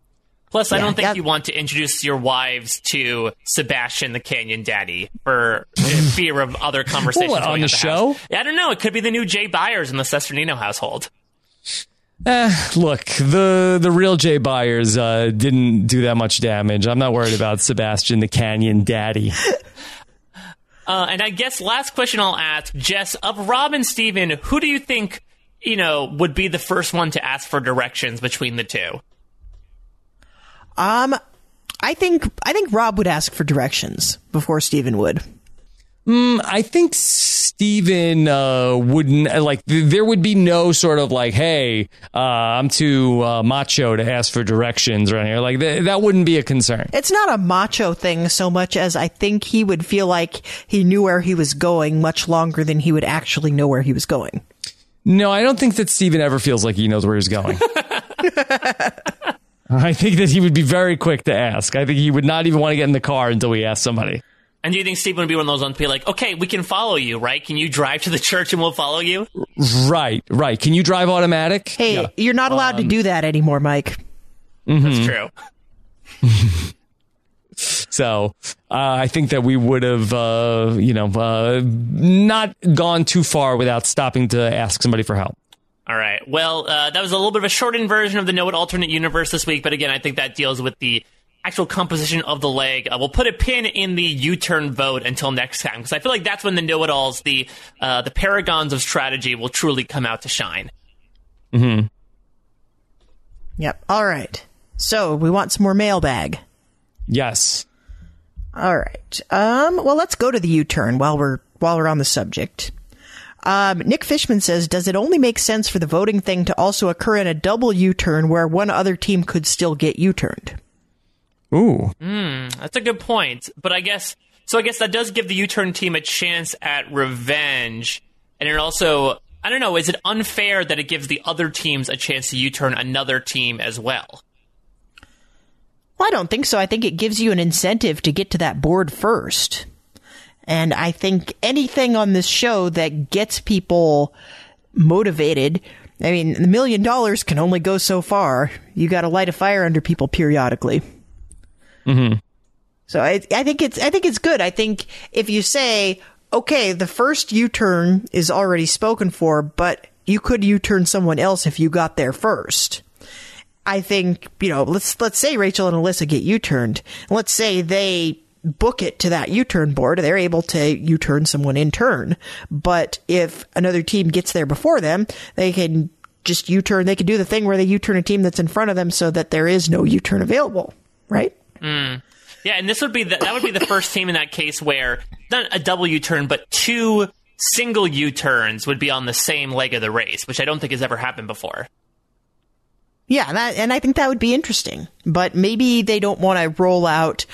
Plus, I don't think yeah. you want to introduce your wives to Sebastian the Canyon Daddy for fear of other conversations. What, on going the show? house. Yeah, I don't know. It could be the new Jay Byars in the Cesternino household. Eh, look, the the real Jay Byars uh, didn't do that much damage. I'm not worried about Sebastian the Canyon Daddy. Uh, and I guess last question I'll ask, Jess, of Rob and Stephen, who do you think, you know, would be the first one to ask for directions between the two? Um, I think I think Rob would ask for directions before Stephen would. I think Stephen uh, wouldn't like. th- There would be no sort of like, "Hey, uh, I'm too uh, macho to ask for directions" around here. Like th- that wouldn't be a concern. It's not a macho thing so much as I think he would feel like he knew where he was going much longer than he would actually know where he was going. No, I don't think that Stephen ever feels like he knows where he's going. I think that he would be very quick to ask. I think he would not even want to get in the car until we ask somebody. And do you think Stephen would be one of those ones to be like, okay, we can follow you, right? Can you drive to the church and we'll follow you? Right, right. Can you drive automatic? Hey, Yeah. you're not allowed to um, do that anymore, Mike. That's mm-hmm. true. So uh, I think that we would have, uh, you know, uh, not gone too far without stopping to ask somebody for help. All right. Well, uh, that was a little bit of a shortened version of the Know It Alternate Universe this week, but again, I think that deals with the actual composition of the leg. Uh, we'll put a pin in the U-turn vote until next time because I feel like that's when the Know It Alls, the uh, the paragons of strategy, will truly come out to shine. Hmm. Yep. All right. So we want some more mailbag. Yes. All right. Um, well, let's go to the U-turn while we're while we're on the subject. Um, Nick Fishman says, "Does it only make sense for the voting thing to also occur in a double U-turn where one other team could still get U-turned?" Ooh. That's a good point, but I guess so. I guess that does give the U-turn team a chance at revenge, and it also. I don't know. Is it unfair that it gives the other teams a chance to U-turn another team as well? Well, I don't think so. I think it gives you an incentive to get to that board first. And I think anything on this show that gets people motivated, I mean, the million dollars can only go so far. You got to light a fire under people periodically. Mm-hmm. So I, I think it's, I think it's good. I think if you say, okay, the first U-turn is already spoken for, but you could U-turn someone else if you got there first. I think, you know, let's let's say Rachel and Elissa get U-turned. Let's say they book it to that U-turn board, they're able to U-turn someone in turn. But if another team gets there before them, they can just U-turn. They can do the thing where they U-turn a team that's in front of them, so that there is no U-turn available, right? Hmm. Yeah, and this would be the, that would be the first team in that case where not a double U turn, but two single U turns would be on the same leg of the race, which I don't think has ever happened before. Yeah, that, and I think that would be interesting. But maybe they don't want to roll out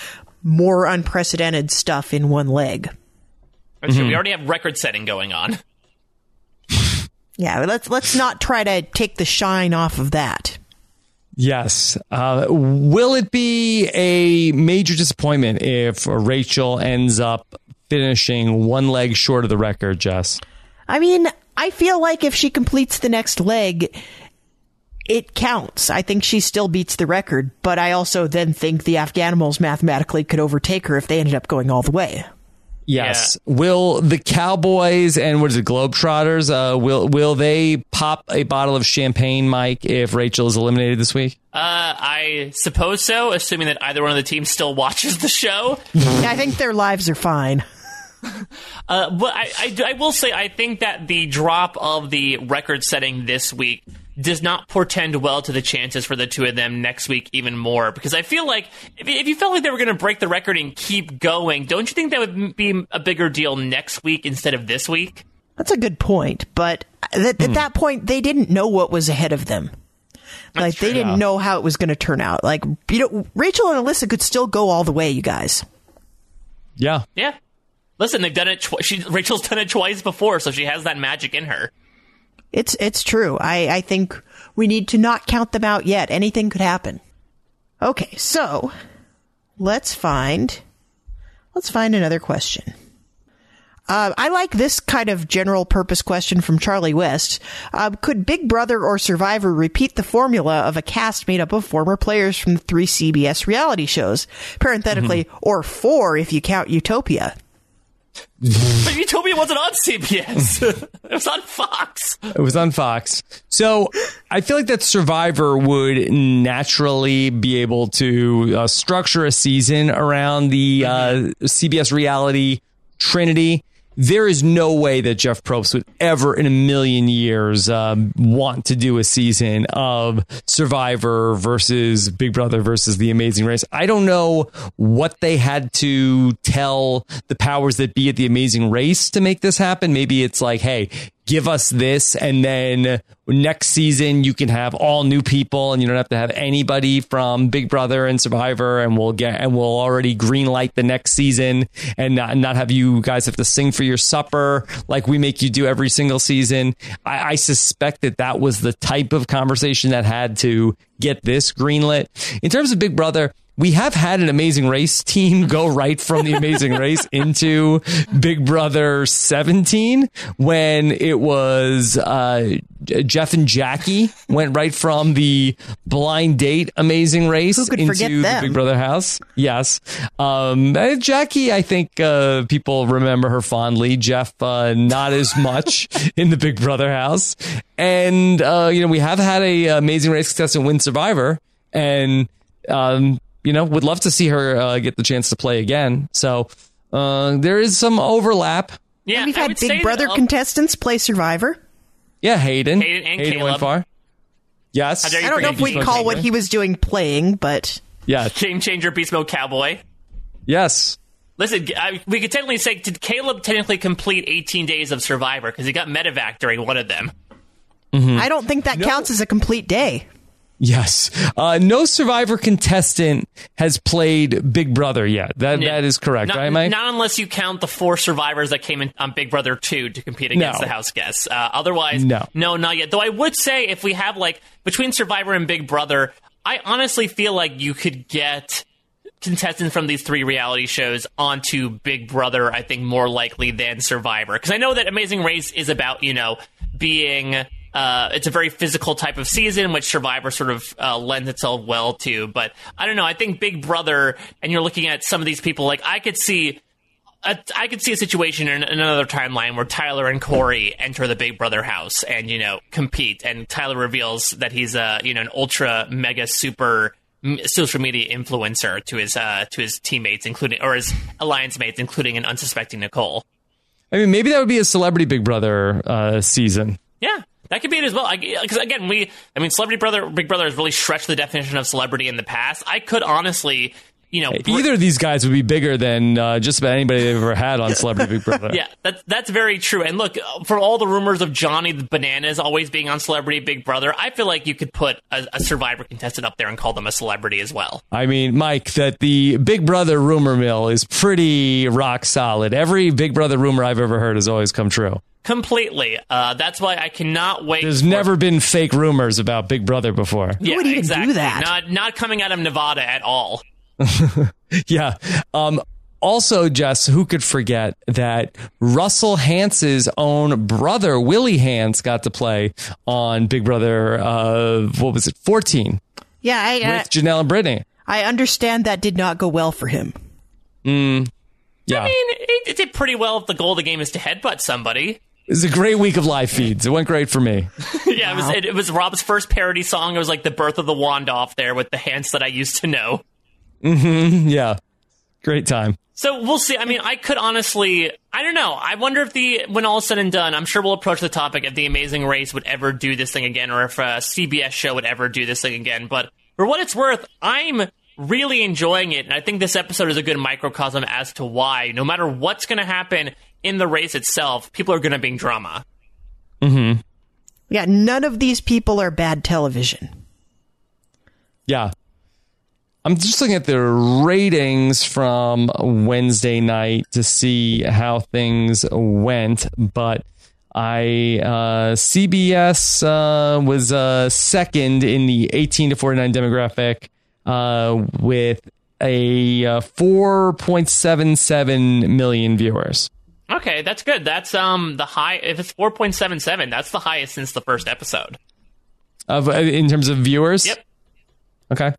more unprecedented stuff in one leg. That's true. We already have record setting going on. Yeah, let's let's not try to take the shine off of that. Yes. Uh, will it be a major disappointment if Rachel ends up finishing one leg short of the record, Jess. I mean, I feel like if she completes the next leg, it counts. I think she still beats the record, but I also then think the Afghanimals mathematically could overtake her if they ended up going all the way. Yes. Will the Cowboys and what is it, Globetrotters? Uh, will will they pop a bottle of champagne, Mike, if Rachel is eliminated this week? Uh, I suppose so, assuming that either one of the teams still watches the show. I think their lives are fine. Uh, but I, I, I will say, I think that the drop of the record setting this week does not portend well to the chances for the two of them next week even more because I feel like if, if you felt like they were going to break the record and keep going, don't you think that would be a bigger deal next week instead of this week? That's a good point, but th- Hmm. at that point they didn't know what was ahead of them. like they didn't Yeah. know how it was going to turn out. Like you know, Rachel and Elissa could still go all the way, you guys. Yeah. Yeah. Listen, they've done it. Tw- she, Rachel's done it twice before, so she has that magic in her. It's it's true. I I think we need to not count them out yet. Anything could happen. Okay, so let's find let's find another question. Uh, I like this kind of general purpose question from Charlie West. Uh, could Big Brother or Survivor repeat the formula of a cast made up of former players from the three CBS reality shows? Parenthetically, or four if you count Utopia. But you told me it wasn't on CBS. it was on Fox. It was on Fox. So I feel like that Survivor would naturally be able to uh, structure a season around the uh, CBS reality trinity. There is no way that Jeff Probst would ever in a million years um, want to do a season of Survivor versus Big Brother versus The Amazing Race. I don't know what they had to tell the powers that be at The Amazing Race to make this happen. Maybe it's like, hey, give us this and then next season you can have all new people and you don't have to have anybody from Big Brother and Survivor and we'll get and we'll already green light the next season and not, not have you guys have to sing for your supper like we make you do every single season. I, I suspect that that was the type of conversation that had to get this greenlit. In terms of Big Brother, we have had an amazing race team go right from the amazing race into Big Brother 17 when it was uh, Jeff and Jackie went right from the blind date amazing race into the? Big Brother house. Yes. Um, Jackie, I think uh, people remember her fondly. Jeff, uh, not as much in the Big Brother house. And, uh, you know, we have had a amazing race contestant win Survivor. And, um, you know, would love to see her uh, get the chance to play again. So uh, there is some overlap. Yeah, And we've had would say Big that Brother of- contestants play Survivor. Yeah, Hayden. Hayden and went Caleb. far. Yes. How dare you I don't know if we'd call Mode what he was doing playing, but Yeah. Game Changer Beast Mode Cowboy. Yes. Listen, I, we could technically say, did Caleb technically complete 18 days of Survivor? Because he got medevac during one of them. I don't think that counts as a complete day. Yes. Uh, no Survivor contestant has played Big Brother yet. That that is correct, not, right, Mike? Not unless you count the four survivors that came in on Big Brother 2 to compete against No. the house guests. Uh, otherwise, No. no, not yet. Though I would say if we have, like, between Survivor and Big Brother, I honestly feel like you could get contestants from these three reality shows onto Big Brother, I think, more likely than Survivor. Because I know that Amazing Race is about, you know, being. Uh, it's a very physical type of season, which Survivor sort of uh, lends itself well to. But I don't know. I think Big Brother, and you're looking at some of these people, like I could see a, I could see a situation in, in another timeline where Tyler and Korey enter the Big Brother house and you know compete, and Tyler reveals that he's a you know an ultra mega super social media influencer to his uh, to his teammates, including or his alliance mates, including an unsuspecting Nicole. I mean, maybe that would be a Celebrity Big Brother uh, season. Yeah. That could be it as well. Because again, we, I mean, Celebrity Brother, Big Brother has really stretched the definition of celebrity in the past. I could honestly, you know, br- Either of these guys would be bigger than uh, just about anybody they've ever had on Celebrity Big Brother. Yeah, that's that's very true. And look, for all the rumors of Johnny the Bananas always being on Celebrity Big Brother, I feel like you could put a, a Survivor contestant up there and call them a celebrity as well. I mean, Mike, that the Big Brother rumor mill is pretty rock solid. Every Big Brother rumor I've ever heard has always come true. Completely. Uh, that's why I cannot wait. There's for- never been fake rumors about Big Brother before. yeah, would even do exactly. that? Not not coming out of Nevada at all. Yeah. Um, also, Jess, who could forget that Russell Hantz's own brother, Willie Hantz, got to play on Big Brother, uh, what was it, 14, Yeah, I, uh, with Janelle and Britney. I understand that did not go well for him. Mm, yeah. I mean, it, it did pretty well if the goal of the game is to headbutt somebody. It was a great week of live feeds. It went great for me. yeah, it was it, it was Rob's first parody song. It was like the birth of the wand off there with the hands that I used to know. Hmm Yeah. Great time. So we'll see. I mean, I could honestly, I don't know. I wonder if the, when all is said and done, I'm sure we'll approach the topic if the Amazing Race would ever do this thing again, or if a CBS show would ever do this thing again. But for what it's worth, I'm really enjoying it, and I think this episode is a good microcosm as to why, no matter what's going to happen in the race itself, people are going to bring drama. Mm hmm. Yeah, none of these people are bad television. Yeah. I'm just looking at the ratings from Wednesday night to see how things went, but I uh, CBS uh, was uh, second in the 18 to 49 demographic uh, with a uh, 4.77 million viewers. Okay, that's good. That's um the high. If it's 4.77, that's the highest since the first episode. Of uh, in terms of viewers. Yep. Okay.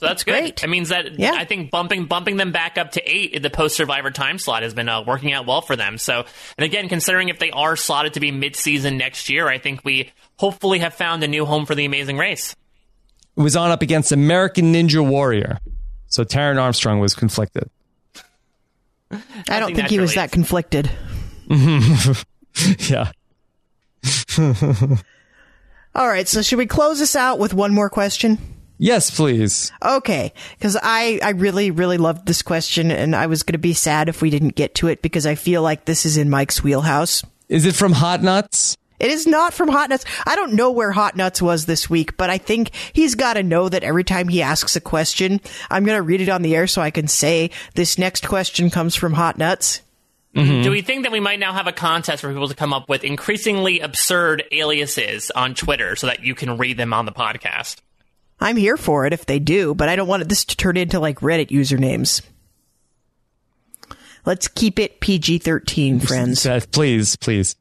So that's good. That means that I think bumping bumping them back up to eight in the post Survivor time slot has been uh, working out well for them. So, and again, considering if they are slotted to be mid season next year, I think we hopefully have found a new home for the Amazing Race. It was on up against American Ninja Warrior, so Taran Armstrong was conflicted. I don't think he was that conflicted. yeah. All right, so should we close this out with one more question? Yes, please. Okay, because I, I really, really loved this question, and I was going to be sad if we didn't get to it because I feel like this is in Mike's wheelhouse. Is it from Hot Nuts? It is not from Hot Nuts. I don't know where Hot Nuts was this week, but I think he's got to know that every time he asks a question, I'm going to read it on the air so I can say this next question comes from Hot Nuts. Mm-hmm. Do we think that we might now have a contest for people to come up with increasingly absurd aliases on Twitter so that you can read them on the podcast? I'm here for it if they do, but I don't want this to turn into like Reddit usernames. Let's keep it PG 13, friends. please, please.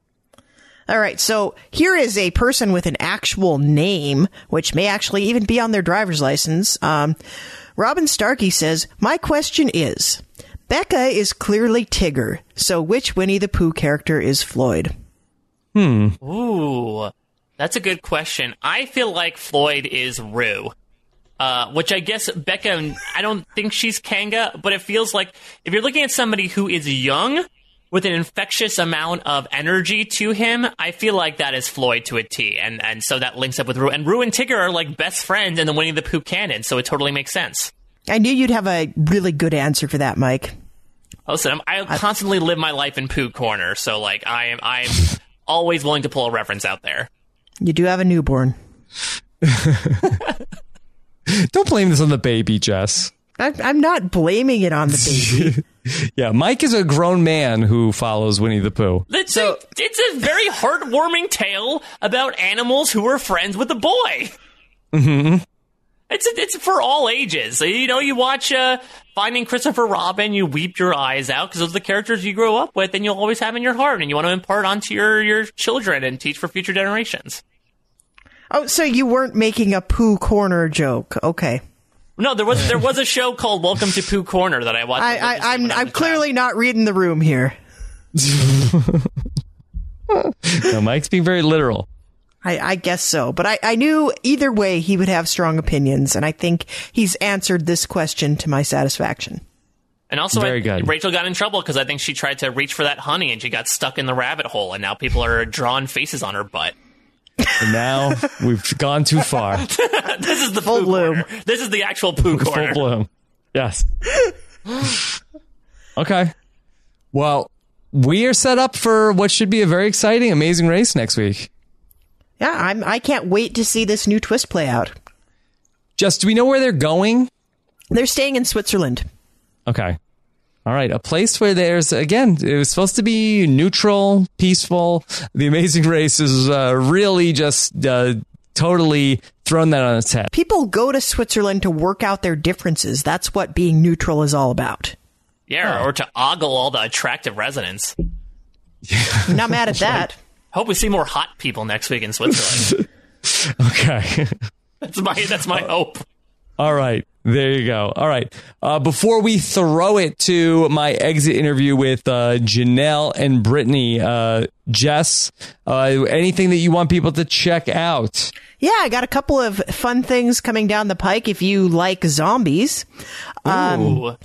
All right, so here is a person with an actual name, which may actually even be on their driver's license. Um, Robin Starkey says, My question is Becca is clearly Tigger, so which Winnie the Pooh character is Floyd? Hmm. Ooh, that's a good question. I feel like Floyd is Roo. Uh, which I guess Becca, I don't think she's Kanga, but it feels like if you're looking at somebody who is young with an infectious amount of energy to him, I feel like that is Floyd to a T. And, and so that links up with Roo. And Roo and Tigger are like best friends in the Winnie the Pooh canon, so it totally makes sense. I knew you'd have a really good answer for that, Mike. Listen, I'm, I constantly live my life in Pooh Corner, so like I am, I am always willing to pull a reference out there. You do have a newborn. Don't blame this on the baby, Jess. I, I'm not blaming it on the baby. Yeah, Mike is a grown man who follows Winnie the Pooh. It's, a, it's a very heartwarming tale about animals who are friends with a boy. hmm It's it's for all ages. You know, you watch uh, Finding Christopher Robin, you weep your eyes out because those are the characters you grow up with, and you'll always have in your heart, and you want to impart onto your your children and teach for future generations. Oh, so you weren't making a poo Corner joke. Okay. No, there was there was a show called Welcome to Pooh Corner that I watched. I, I, I'm I'm clearly not reading the room here. no, Mike's being very literal. I, I guess so, but I, I knew either way he would have strong opinions, and I think he's answered this question to my satisfaction. And also, Very I- good. Rachel got in trouble because I think she tried to reach for that honey and she got stuck in the rabbit hole, and now people are drawing faces on her butt. And now we've gone too far. this is the full bloom. This is the actual poo corner. Full bloom. Yes. Okay. Well, we are set up for what should be a very exciting, amazing race next week. Yeah, I'm. I can't wait to see this new twist play out. Just, do we know where they're going? They're staying in Switzerland. Okay. All right. A place where there's, again, it was supposed to be neutral, peaceful. The Amazing Race is uh, really just uh, totally thrown that on its head. People go to Switzerland to work out their differences. That's what being neutral is all about. Yeah, or to ogle all the attractive residents. I'm not mad at that. Hope we see more hot people next week in Switzerland. Okay. that's my that's my hope. All right. There you go. All right. Uh, before we throw it to my exit interview with uh, Janelle and Britney, uh, Jess, uh, anything that you want people to check out? Yeah, I got a couple of fun things coming down the pike if you like zombies. Um, Ooh.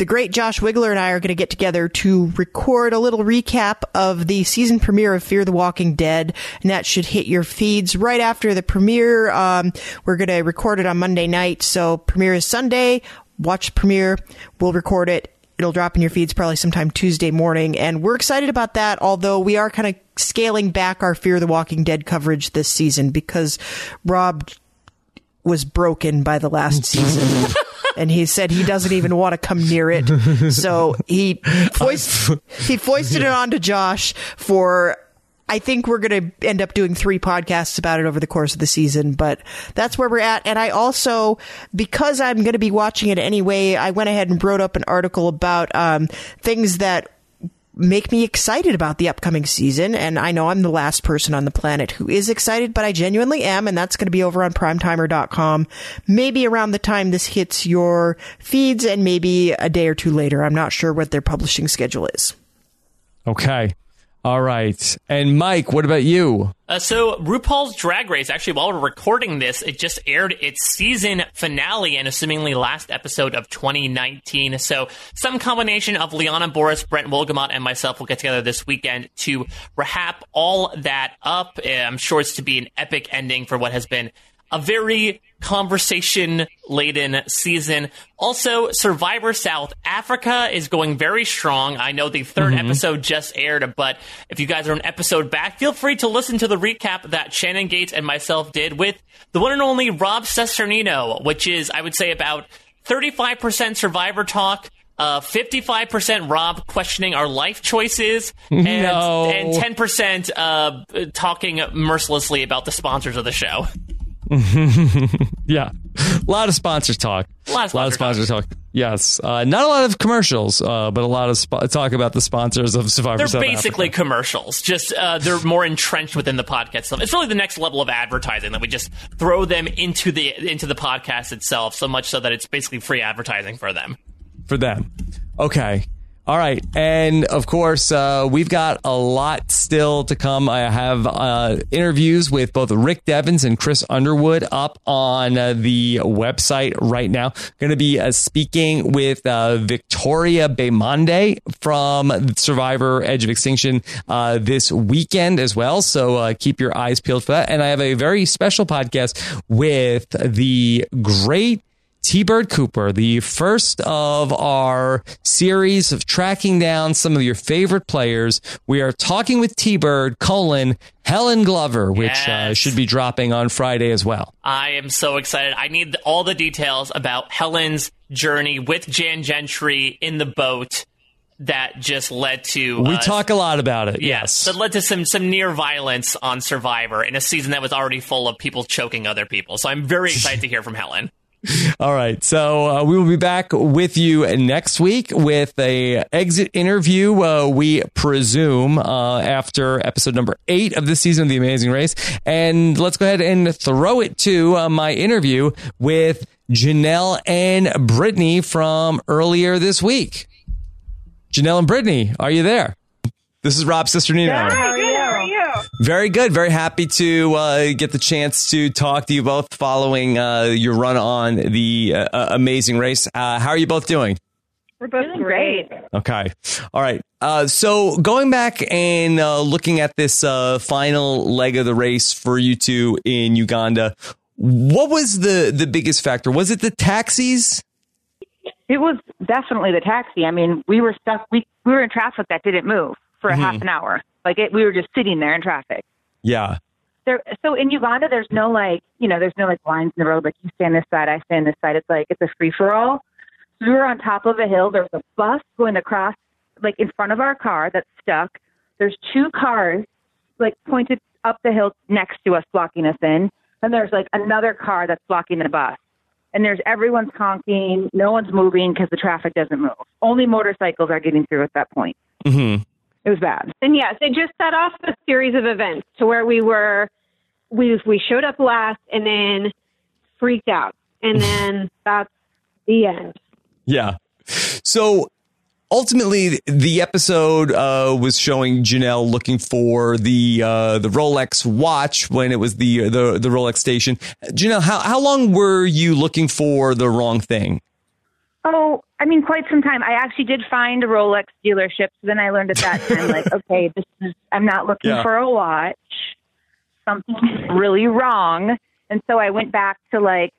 The great Josh Wigler and I are going to get together to record a little recap of the season premiere of Fear the Walking Dead, and that should hit your feeds right after the premiere. Um, we're going to record it on Monday night, so premiere is Sunday. Watch premiere. We'll record it. It'll drop in your feeds probably sometime Tuesday morning, and we're excited about that. Although we are kind of scaling back our Fear the Walking Dead coverage this season because Rob was broken by the last season. and he said he doesn't even want to come near it. So he foist, he foisted it onto Josh for I think we're going to end up doing three podcasts about it over the course of the season, but that's where we're at. And I also, because I'm going to be watching it anyway, I went ahead and wrote up an article about um, things that make me excited about the upcoming season. And I know I'm the last person on the planet who is excited, but I genuinely am. And that's going to be over on primetimer.com, maybe around the time this hits your feeds and maybe a day or two later. I'm not sure what their publishing schedule is. Okay. All right. And Mike, what about you? Uh, so RuPaul's Drag Race, actually, while we're recording this, it just aired its season finale and assumingly last episode of 2019. So some combination of Liana Boris, Brent Wolgamott, and myself will get together this weekend to wrap all that up. Uh, I'm sure it's to be an epic ending for what has been a very conversation laden season. Also, Survivor South Africa is going very strong. I know the 3rd Mm-hmm. episode just aired, but if you guys are an episode back, feel free to listen to the recap that Shannon Gates and myself did with the one and only Rob Cesternino, which is, I would say, about 35% Survivor talk. Uh, 55% Rob questioning our life choices, and, No. and 10% uh, talking mercilessly about the sponsors of the show. Yeah. A lot of sponsor talk. A lot of sponsor sponsor talk. Yes. Uh, not a lot of commercials, uh, but a lot of sp- talk about the sponsors of Survivor They're South basically Africa. commercials. Just uh, they're more entrenched within the podcast stuff. It's really the next level of advertising that we just throw them into the into the podcast itself. So much so that it's basically free advertising for them. for them. Okay. All right. And of course, uh, we've got a lot still to come. I have uh, interviews with both Rick Devens and Chris Underwood up on uh, the website right now. Going to be uh, speaking with uh, Victoria Baamonde from Survivor Edge of Extinction uh, this weekend as well. So uh, keep your eyes peeled for that. And I have a very special podcast with the great T Bird Cooper, the first of our series of tracking down some of your favorite players. We are talking with T Bird, colon, Helen Glover, which uh, should be dropping on Friday as well. I am so excited. I need all the details about Helen's journey with Jan Gentry in the boat that just led to We uh, talk a lot about it. Yes, that led to some some near violence on Survivor in a season that was already full of people choking other people. So I'm very excited to hear from Helen. All right. So uh, we will be back with you next week with a exit interview. Uh, we presume uh, after episode number eight of this season of The Amazing Race, and let's go ahead and throw it to uh, my interview with Janelle and Brittany from earlier this week. Janelle and Brittany, are you there? This is Rob Cesternino. How are you? How are you? Very good. Very happy to uh, get the chance to talk to you both following uh, your run on the uh, uh, Amazing Race. Uh, how are you both doing? We're both great. Okay. All right. Uh, so going back and uh, looking at this uh, final leg of the race for you two in Uganda, what was the the biggest factor? Was it the taxis? It was definitely the taxi. I mean, we were stuck. We we were in traffic that didn't move for a half an hour. Like it, we were just sitting there in traffic. Yeah. There. So in Uganda, there's no like, you know, there's no like lines in the road. Like you stand this side, I stand this side. It's like it's a free for all. So we were on top of a hill. There was a bus going across, like in front of our car that's stuck. There's two cars, like pointed up the hill next to us, blocking us in. And there's like another car that's blocking the bus. and there's everyone's honking, no one's moving because the traffic doesn't move. Only motorcycles are getting through at that point. Mm-hmm. It was bad. And yes, it just set off a series of events to where we were, we we showed up last and then freaked out, and then that's the end. Yeah. So ultimately, the episode uh, was showing Janelle looking for the uh, the Rolex watch when it was the the the Rolex station. Janelle, how how long were you looking for the wrong thing? Oh, I mean, quite some time. I actually did find a Rolex dealership. So then I learned at that time, like, okay, this is, I'm not looking Yeah. for a watch. Something's really wrong. And so I went back to like,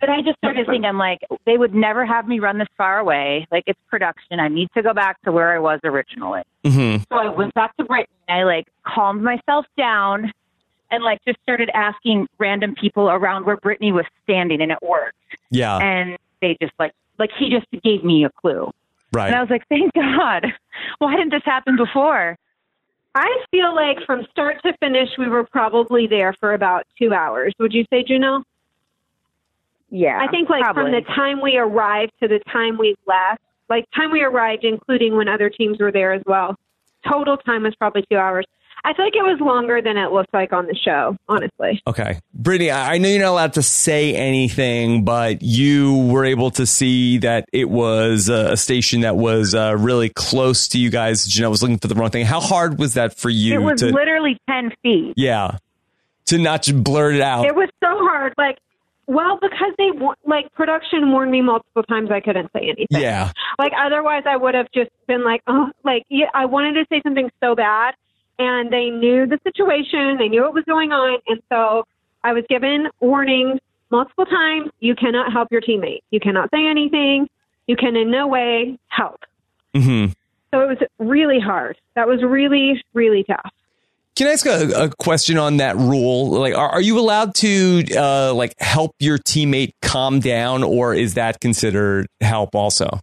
but I just started thinking, I'm like, they would never have me run this far away. Like, it's production. I need to go back to where I was originally. Mm-hmm. So I went back to Brittany. I like calmed myself down and like just started asking random people around where Brittany was standing, and it worked. Yeah. And they just like like he just gave me a clue. Right. And I was like, thank God. Why didn't this happen before? I feel like from start to finish, we were probably there for about two hours. Would you say, Juno? Yeah. I think like probably. from the time we arrived to the time we left, like time we arrived, including when other teams were there as well. Total time was probably two hours. I feel like it was longer than it looked like on the show, honestly. Okay. Brittany, I know you're not allowed to say anything, but you were able to see that it was uh, a station that was uh, really close to you guys. Janelle was looking for the wrong thing. How hard was that for you it was to, literally 10 feet. yeah, to not just blurt it out? It was so hard. Like, well, because they like production warned me multiple times I couldn't say anything. yeah. Like otherwise, I would have just been like, oh, like yeah, I wanted to say something so bad, and they knew the situation, they knew what was going on, and so I was given warnings multiple times. You cannot help your teammate. You cannot say anything. You can in no way help. Mm-hmm. So it was really hard. That was really, really tough. Can I ask a, a question on that rule? Like, are, are you allowed to uh, like help your teammate calm down, or is that considered help also?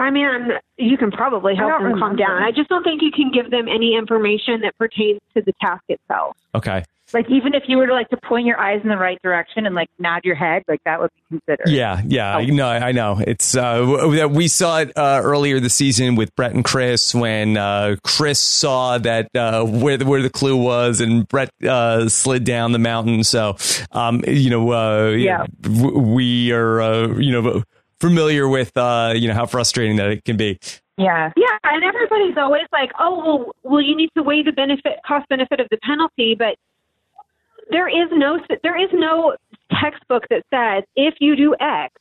I mean, I'm, you can probably help I don't them calm down. I just don't think you can give them any information that pertains to the task itself. Okay. Like even if you were to like to point your eyes in the right direction and like nod your head, like that would be considered. Yeah, yeah, I know, I know. It's uh, we saw it uh, earlier this season with Brett and Chris when uh, Chris saw that uh, where the, where the clue was, and Brett uh, slid down the mountain. So, um, you know, uh, Yeah. we are uh, you know familiar with uh, you know how frustrating that it can be. Yeah. Yeah, and everybody's always like, "Oh, well, well, you need to weigh the benefit, cost benefit of the penalty," but there is no there is no textbook that says if you do X,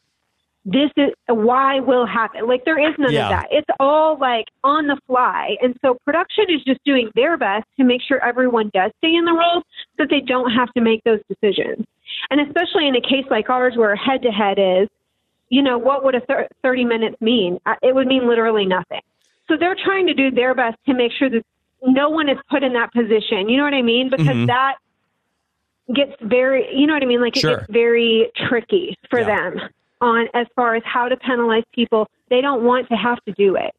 this is Y will happen. Like there is none Yeah. of that. It's all like on the fly, and so production is just doing their best to make sure everyone does stay in the rules, so that they don't have to make those decisions. And especially in a case like ours, where head to head is, you know, what would a thir- 30 minutes mean? Uh, It would mean literally nothing. So they're trying to do their best to make sure that no one is put in that position. You know what I mean? Because Mhm. that gets very, you know what I mean? Like it gets very tricky for them on as far as how to penalize people. They don't want to have to do it.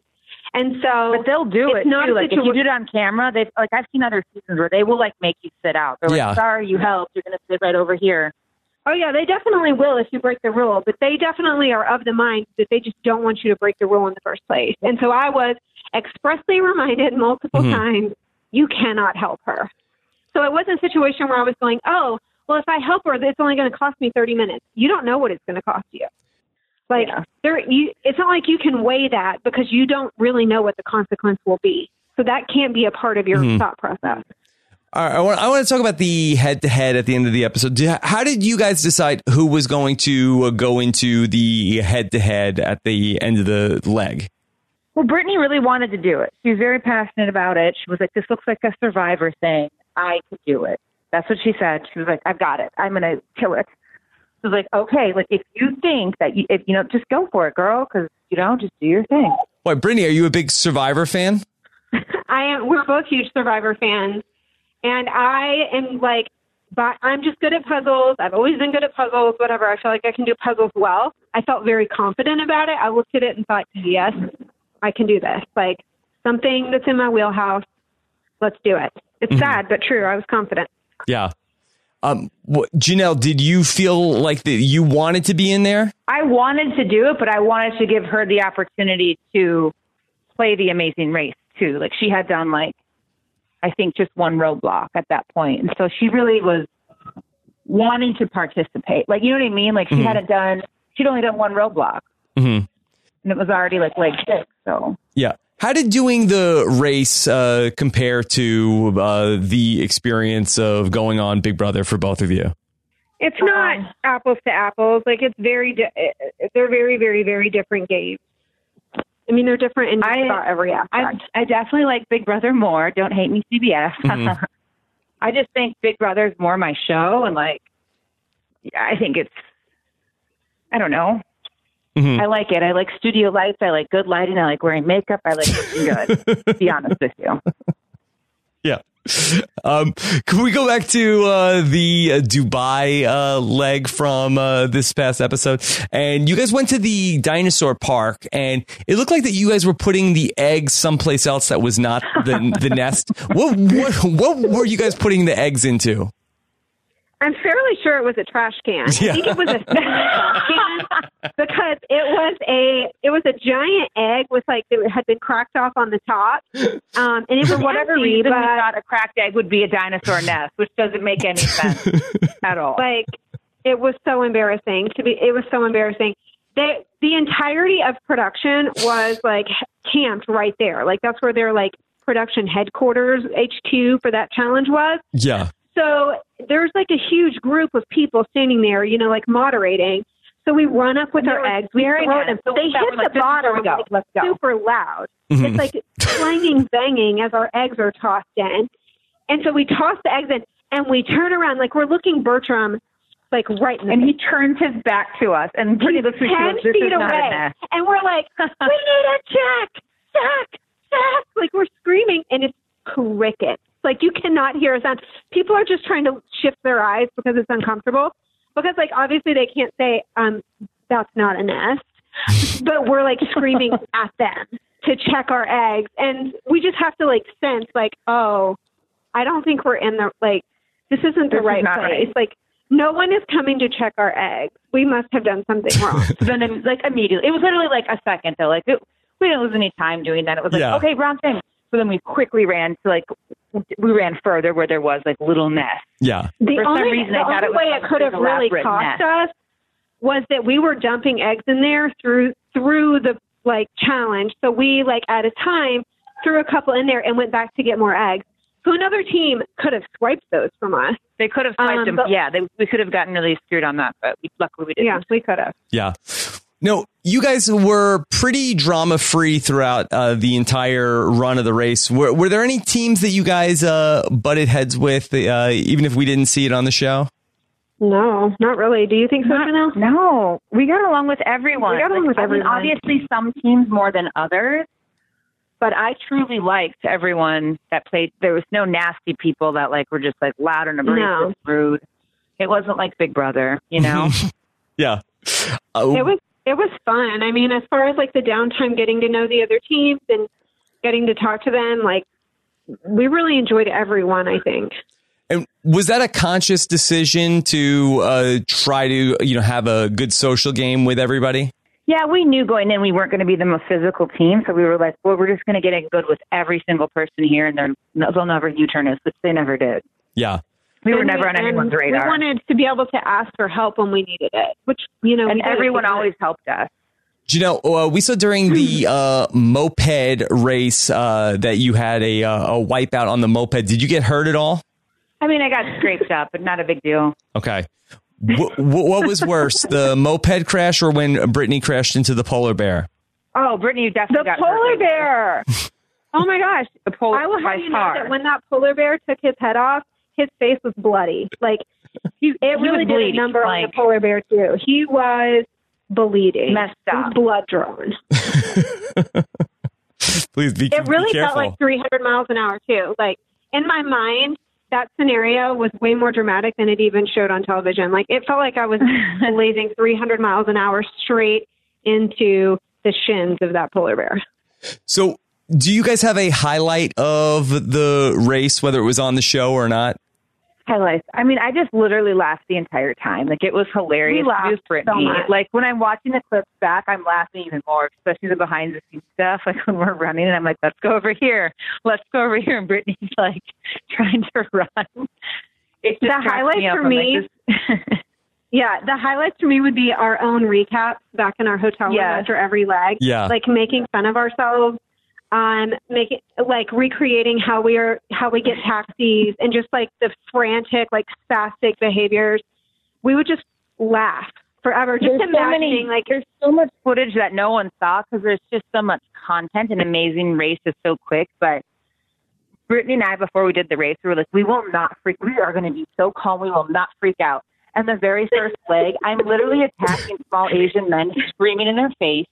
And so But they'll do it's it not too. a Like if you situa- do it on camera, they like I've seen other seasons where they will like make you sit out. They're Yeah. like, "Sorry, you helped. You're going to sit right over here." Oh yeah, they definitely will if you break the rule, but they definitely are of the mind that they just don't want you to break the rule in the first place. And so I was expressly reminded multiple Mhm. times, you cannot help her. So it wasn't a situation where I was going, oh, well, if I help her, it's only going to cost me 30 minutes. You don't know what it's going to cost you. Like there, you, it's not like you can weigh that because you don't really know what the consequence will be. So that can't be a part of your Mhm. thought process. All right, I want, I want to talk about the head to head at the end of the episode. Do- How did you guys decide who was going to uh, go into the head to head at the end of the leg? Well, Brittany really wanted to do it. She was very passionate about it. She was like, "This looks like a Survivor thing. I could do it." That's what she said. She was like, "I've got it. I'm gonna kill it." I was like, "Okay, like if you think that you, if you know, just go for it, girl, because you know, just do your thing." Why, Brittany, are you a big Survivor fan? I am. We're both huge Survivor fans, and I am like, but I'm just good at puzzles. I've always been good at puzzles. Whatever. I feel like I can do puzzles well. I felt very confident about it. I looked at it and thought, yes, I can do this. Like something that's in my wheelhouse. Let's do it. It's Mhm. sad but true. I was confident. Yeah. Um, what, Janelle, did you feel like that you wanted to be in there? I wanted to do it, but I wanted to give her the opportunity to play the amazing race too. Like she had done like I think just one roadblock at that point. And so she really was wanting to participate. Like you know what I mean? Like she Mhm. hadn't done she'd only done one roadblock Mm-hmm. and it was already like leg six. So Yeah. How did doing the race uh, compare to uh, the experience of going on Big Brother for both of you? It's not apples to apples. Like it's very, di- eh, they're very, very, very different games. I mean, they're different in just about every I aspect. I definitely like Big Brother more. Don't hate me, CBS. Mhm. I just think Big Brother's more my show, and like, I think it's, I don't know. Mm-hmm. I like it. I like studio lights. I like good lighting. I like wearing makeup. I like looking good. to be honest with you. Um, can we go back to uh, the uh, Dubai uh, leg from uh, this past episode? And you guys went to the dinosaur park, and it looked like that you guys were putting the eggs someplace else that was not the the nest. What what what were you guys putting the eggs into? I'm fairly sure it was a trash can. Yeah. I think it was a trash can because it was a it was a giant egg with like it had been cracked off on the top, um, and it was For whatever empty, reason, we thought a cracked egg would be a dinosaur nest, which doesn't make any sense at all. Like it was so embarrassing to be. It was so embarrassing. They, the entirety of production was like camped right there. Like that's where their like production headquarters HQ for that challenge was. Yeah. So there's like a huge group of people standing there, you know, like moderating. So we run up with our eggs. We staring throw them. So They hit we're the like, this is where bottom go. like, Let's go. super loud. Mhm. It's like clanging, banging as our eggs are tossed in. And so we toss the eggs in, and we turn around like we're looking Bertram like right in the And he turns his back to us, and Brittany looks at me. Ten goes, "This feet is not a away, and we're like, "We need a check, check, check!" Like we're screaming, and it's crickets. Like you cannot hear a sound. People are just trying to shift their eyes because it's uncomfortable. Because like obviously they can't say, "Um, that's not a nest," but we're like screaming at them to check our eggs, and we just have to like sense, like, "Oh, I don't think we're in the like. This isn't the This right not place." right. Like no one is coming to check our eggs. We must have done something wrong. So then, it- like immediately, it was literally like a second though. Like it, we didn't lose any time doing that. It was like, Yeah. okay, wrong thing. So then we quickly ran to like we ran further where there was like little nests. Yeah. The For some only, reason, the I thought only it way it could have really cost nest. us was that we were dumping eggs in there through through the like challenge. So we like at a time threw a couple in there and went back to get more eggs. So another team could have swiped those from us. They could have swiped Um, them. but- yeah, they, we could have gotten really screwed on that, but we, luckily we didn't. Yeah, we could have. Yeah. No, you guys were pretty drama free throughout uh, the entire run of the race. Were, were there any teams that you guys uh, butted heads with, uh, even if we didn't see it on the show? No, not really. Do you think so, Janelle? No, we got along with everyone. We got along Like, with I mean, everyone. obviously, some teams more than others, but I truly liked everyone that played. There was no nasty people that like were just like loud and abrasive, rude. It wasn't like Big Brother, you know. Yeah. Uh, It was it was fun. I mean, as far as like the downtime, getting to know the other teams and getting to talk to them, like we really enjoyed everyone. I think. And was that a conscious decision to uh, try to, you know, have a good social game with everybody? Yeah, we knew going in we weren't going to be the most physical team, so we were like, well, we're just going to get it good with every single person here, and they're, they'll never U-turn us, which they never did. Yeah. We were And never on anyone's radar. We wanted to be able to ask for help when we needed it, which you know, and everyone always helped us. Do you know, uh, we saw during the uh, moped race uh, that you had a, uh, a wipeout on the moped. Did you get hurt at all? I mean, I got scraped up, but not a big deal. Okay. Wh- wh- what was worse, the moped crash or when Brittany crashed into the polar bear? Oh, Brittany, you definitely The got polar hurt. bear. oh my gosh! The polar I will have you know that when that polar bear took his head off, his face was bloody. Like he, it he really was did a bleeding, number on the polar bear too. He was bleeding, Messed up. blood drawn. Please be, It really be felt like 300 miles an hour too. Like in my mind, that scenario was way more dramatic than it even showed on television. Like it felt like I was blazing 300 miles an hour straight into the shins of that polar bear. so, do you guys have a highlight of the race, whether it was on the show or not? Highlights. I mean, I just literally laughed the entire time. Like it was hilarious. We laughed to Brittany. so much. Like when I'm watching the clips back, I'm laughing even more, especially the behind the scenes stuff. Like when we're running, and I'm like, "Let's go over here. Let's go over here," and Brittany's like trying to run. It just The cracks highlight me up. for I'm like, me- this- Yeah, the highlights for me would be our own recaps back in our hotel room Yes. after every leg. Yeah. Like making fun of ourselves, um, making like recreating how we are how we get taxis and just like the frantic, like spastic behaviors. We would just laugh forever. Just there's so imagining many like there's so much footage that no one saw because there's just so much content and amazing race is so quick but brittany and i before we did the race we were like we will not freak we are going to be so calm we will not freak out and the very first leg i'm literally attacking small asian men screaming in their face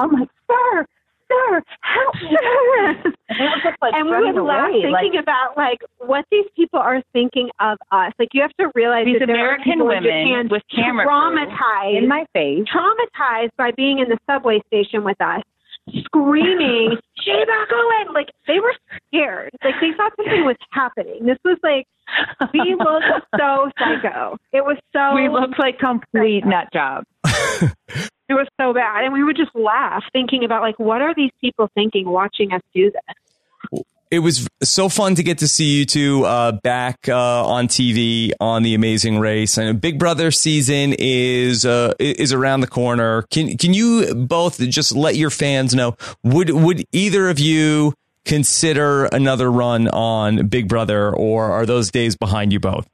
i'm like sir sir help sir and they were just like and we would laugh away, like, thinking about like what these people are thinking of us. Like you have to realize These that there are American in women Japan with camera traumatized in my face traumatized by being in the subway station with us, screaming, Sheba, go in! Like, they were scared. Like, they thought something was happening. This was like, we looked so psycho. It was so. we looked like complete nut jobs It was so bad. And we would just laugh thinking about, like, what are these people thinking watching us do this? It was so fun to get to see you two uh, back uh, on TV on the Amazing Race, and Big Brother season is uh, is around the corner. Can can you both just let your fans know would would either of you consider another run on Big Brother, or are those days behind you both?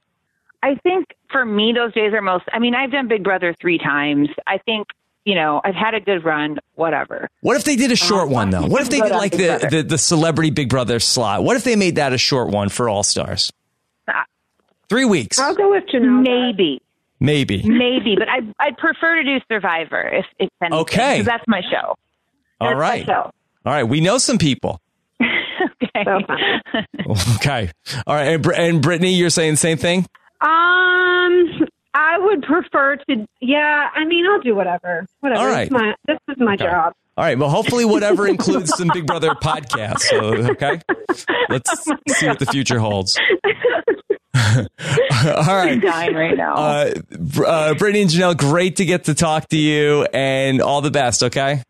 I think for me, those days are most. I mean, I've done Big Brother three times. I think you know I've had a good run. Whatever. What if they did a short one though? What if they did like the, the the celebrity Big Brother slot? What if they made that a short one for All Stars? Three weeks, I'll go with Janelle. Maybe, maybe. maybe, but I I'd prefer to do Survivor if if anything, Okay. 'cause that's my show. All That's my right, show. all right. We know some people. Okay. So funny. Okay. All right. And, and Brittany, you're saying the same thing? Um, I would prefer to. Yeah, I mean, I'll do whatever. Whatever. All It's right. my, this is my Okay. job. All right. Well, hopefully, whatever includes some Big Brother podcasts. So, okay. Let's Oh see what the future holds. All right. I'm dying right now. Uh, uh, Brittany and Janelle, great to get to talk to you and all the best. Okay.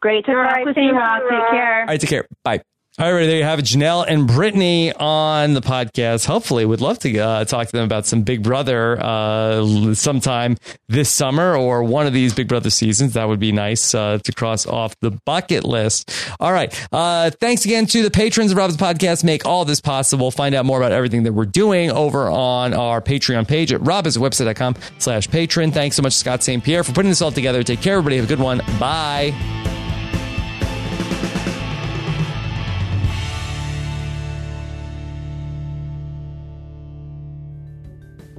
Great to All talk right, with you. Rob. Take care. All right. Take care. Bye. All right, there you have it, Janelle and Brittany on the podcast. Hopefully, would love to uh, talk to them about some Big Brother uh, sometime this summer or one of these Big Brother seasons. That would be nice uh, to cross off the bucket list. All right, uh, thanks again to the patrons of Rob's podcast. Make all this possible. Find out more about everything that we're doing over on our Patreon page at robhasawebsite.com slash patron. Thanks so much, Scott St. Pierre, for putting this all together. Take care, everybody. Have a good one. Bye.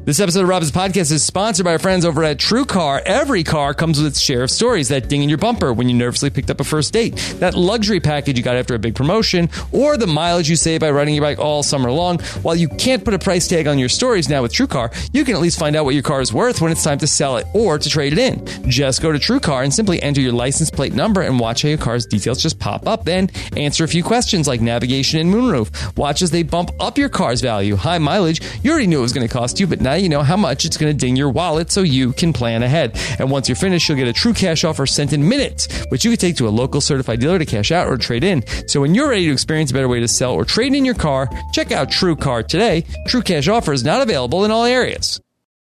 This episode of Rob's Podcast is sponsored by our friends over at True Car. Every car comes with its share of stories. That ding in your bumper when you nervously picked up a first date, that luxury package you got after a big promotion, or the mileage you save by riding your bike all summer long. While you can't put a price tag on your stories now with True Car, you can at least find out what your car is worth when it's time to sell it or to trade it in. Just go to True Car and simply enter your license plate number and watch how your car's details just pop up. Then answer a few questions like navigation and moonroof. Watch as they bump up your car's value. High mileage, you already knew it was going to cost you, but you know how much it's going to ding your wallet so you can plan ahead. And once you're finished, you'll get a true cash offer sent in minutes, which you can take to a local certified dealer to cash out or trade in. So when you're ready to experience a better way to sell or trade in your car, check out True Car today. True cash offer is not available in all areas.